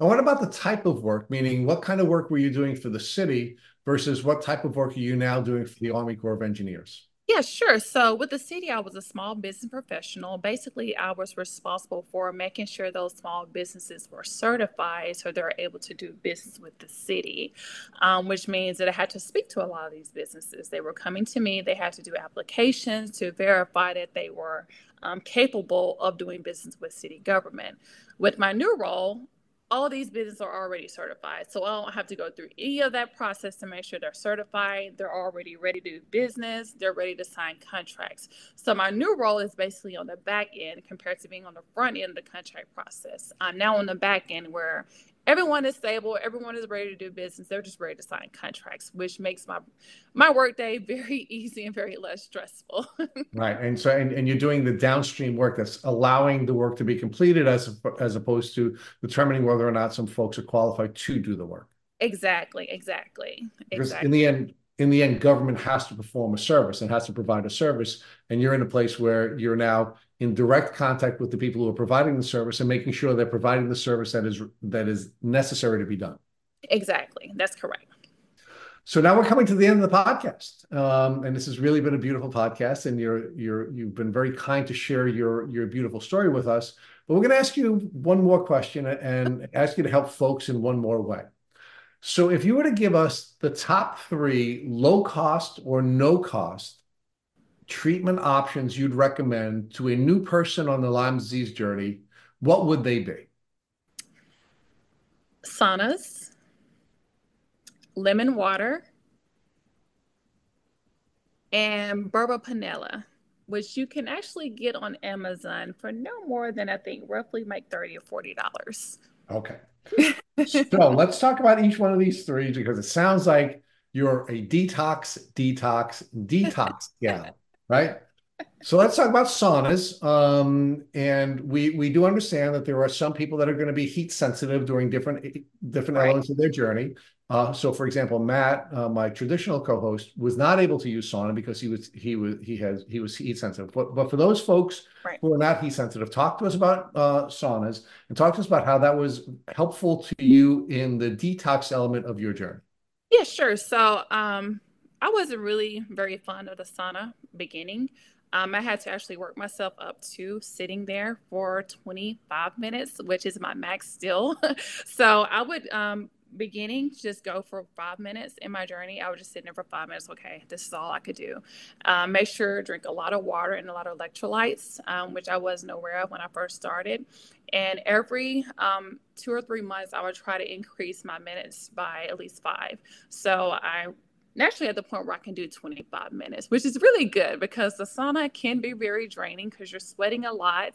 And what about the type of work? Meaning, what kind of work were you doing for the city versus what type of work are you now doing for the Army Corps of Engineers? Yeah, sure. So with the city, I was a small business professional. Basically, I was responsible for making sure those small businesses were certified so they're able to do business with the city, um, which means that I had to speak to a lot of these businesses. They were coming to me, they had to do applications to verify that they were um, capable of doing business with city government. With my new role, all these businesses are already certified. So I don't have to go through any of that process to make sure they're certified. They're already ready to do business. They're ready to sign contracts. So my new role is basically on the back end compared to being on the front end of the contract process. I'm now on the back end where everyone is stable. Everyone is ready to do business. They're just ready to sign contracts which makes my my workday [laughs] very easy and very less stressful. [laughs] Right. And so and, and you're doing the downstream work that's allowing the work to be completed as as opposed to determining whether or not some folks are qualified to do the work. Exactly. Exactly. Because exactly. in the end in the end, government has to perform a service and has to provide a service. And you're in a place where you're now in direct contact with the people who are providing the service and making sure they're providing the service that is that is necessary to be done. Exactly, that's correct. So now we're coming to the end of the podcast, um, and this has really been a beautiful podcast. And you're you're you've been very kind to share your your beautiful story with us. But we're going to ask you one more question and ask you to help folks in one more way. So if you were to give us the top three low cost or no cost treatment options you'd recommend to a new person on the Lyme disease journey, what would they be? Saunas, lemon water, and Pinella, which you can actually get on Amazon for no more than I think roughly like 30 or $40. Okay [laughs] so let's talk about each one of these three because it sounds like you're a detox, detox, detox [laughs] gal, right? So let's talk about saunas. Um, and we we do understand that there are some people that are going to be heat sensitive during different different right. elements of their journey. Uh, so, for example, Matt, uh, my traditional co-host, was not able to use sauna because he was he was he has he was heat sensitive. But but for those folks right. who are not heat sensitive, talk to us about uh, saunas and talk to us about how that was helpful to you in the detox element of your journey. Yeah, sure. So, um, I wasn't really very fond of the sauna beginning. Um, I had to actually work myself up to sitting there for 25 minutes, which is my max still. [laughs] so I would um, beginning just go for five minutes in my journey i would just sit there for five minutes okay this is all i could do. Um, make sure drink a lot of water and a lot of electrolytes um, which i wasn't aware of when i first started. And every um, two or three months i would try to increase my minutes by at least five. So i naturally at the point where I can do 25 minutes, which is really good because the sauna can be very draining because you're sweating a lot.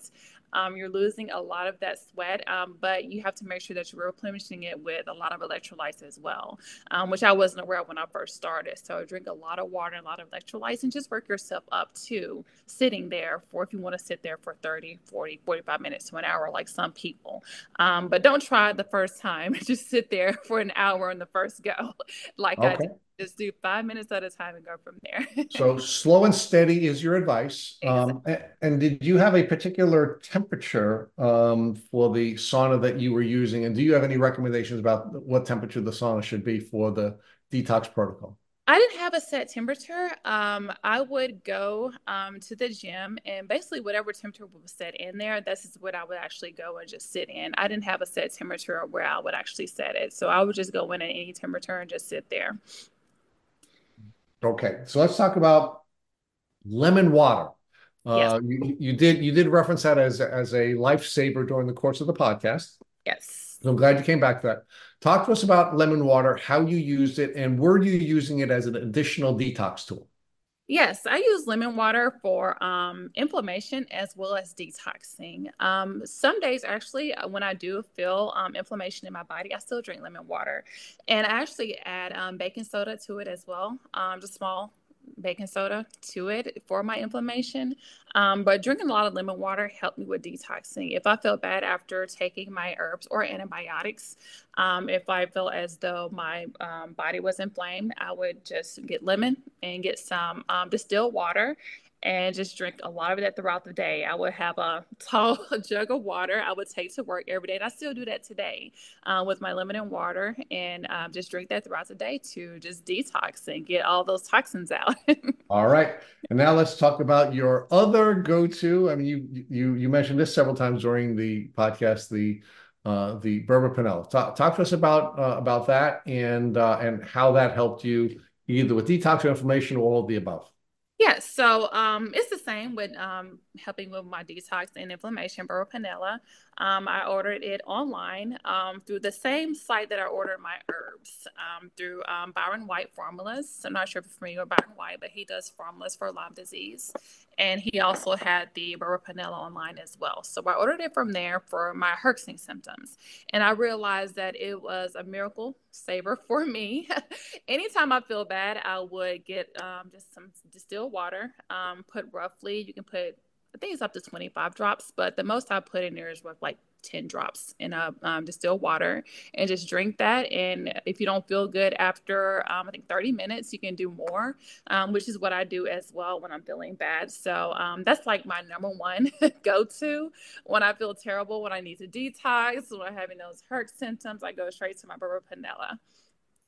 Um, you're losing a lot of that sweat, um, but you have to make sure that you're replenishing it with a lot of electrolytes as well, um, which I wasn't aware of when I first started. So drink a lot of water and a lot of electrolytes and just work yourself up to sitting there for if you want to sit there for 30, 40, 45 minutes to an hour, like some people. Um, but don't try the first time. [laughs] just sit there for an hour on the first go, [laughs] like okay. I did just do five minutes at a time and go from there. [laughs] so slow and steady is your advice. Um, and, and, did you have a particular temperature um, for the sauna that you were using? And do you have any recommendations about what temperature the sauna should be for the detox protocol? I didn't have a set temperature. Um, I would go um, to the gym and basically whatever temperature was set in there, this is what I would actually go and just sit in. I didn't have a set temperature where I would actually set it. So I would just go in at any temperature and just sit there. Okay, so let's talk about lemon water. Uh, yes. you, you did you did reference that as as a lifesaver during the course of the podcast. Yes. So I'm glad you came back to that. Talk to us about lemon water, how you used it, and were you using it as an additional detox tool? Yes, I use lemon water for um, inflammation as well as detoxing. Um, some days, actually, uh, when I do feel um, inflammation in my body, I still drink lemon water. And I actually add um, baking soda to it as well, um, just small baking soda to it for my inflammation. Um, but drinking a lot of lemon water helped me with detoxing. If I felt bad after taking my herbs or antibiotics, um, if I felt as though my um, body was inflamed, I would just get lemon and get some um, distilled water and just drink a lot of that throughout the day. I would have a [laughs] tall jug of water I would take to work every day. And I still do that today uh, with my lemon and water and um, just drink that throughout the day to just detox and get all those toxins out. [laughs] all right. And now let's talk about your other go-to. I mean, you you you mentioned this several times during the podcast, the uh, the Burbur Pinella. Talk, talk to us about uh, about that and uh, and how that helped you either with detox or inflammation or all of the above. Yeah, so um, it's the same with um, helping with my detox and inflammation, Burbur Pinella. Um, I ordered it online um, through the same site that I ordered my herbs um, through um, Byron White Formulas. I'm not sure if you're familiar with Byron White, but he does formulas for Lyme disease. And he also had the Pinella online as well. So I ordered it from there for my herxing symptoms. And I realized that it was a miracle saver [laughs] for me. [laughs] Anytime I feel bad, I would get um, just some distilled water, um, put roughly, you can put I think it's up to 25 drops, but the most I put in there is like 10 drops in a um, distilled water and just drink that. And if you don't feel good after, um, I think 30 minutes, you can do more, um, which is what I do as well when I'm feeling bad. So um, that's like my number one [laughs] go to when I feel terrible, when I need to detox, when I'm having those hurt symptoms, I go straight to my Burbur Pinella.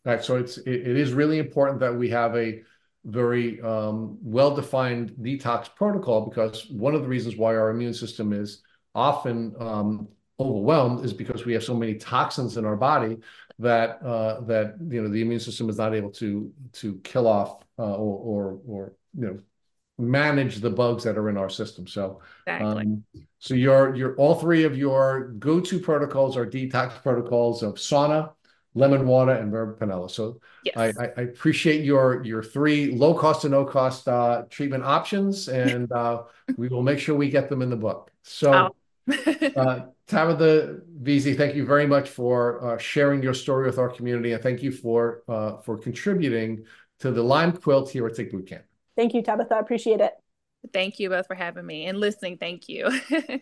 Right. So it's, it, it is really important that we have a very um, well-defined detox protocol because one of the reasons why our immune system is often um, overwhelmed is because we have so many toxins in our body that uh, that you know the immune system is not able to to kill off uh, or, or or you know manage the bugs that are in our system. So exactly. um, so your your all three of your go-to protocols are detox protocols of sauna, lemon water, and Burbur Pinella. So yes. I, I, appreciate your your three low cost to no cost uh, treatment options, [laughs] and uh, we will make sure we get them in the book. So. Oh. uh, Tabitha Veazey, thank you very much for uh, sharing your story with our community, and thank you for uh, for contributing to the Lyme Quilt here at Tick Boot Camp. Thank you, Tabitha. I appreciate it. Thank you both for having me and listening. Thank you. [laughs]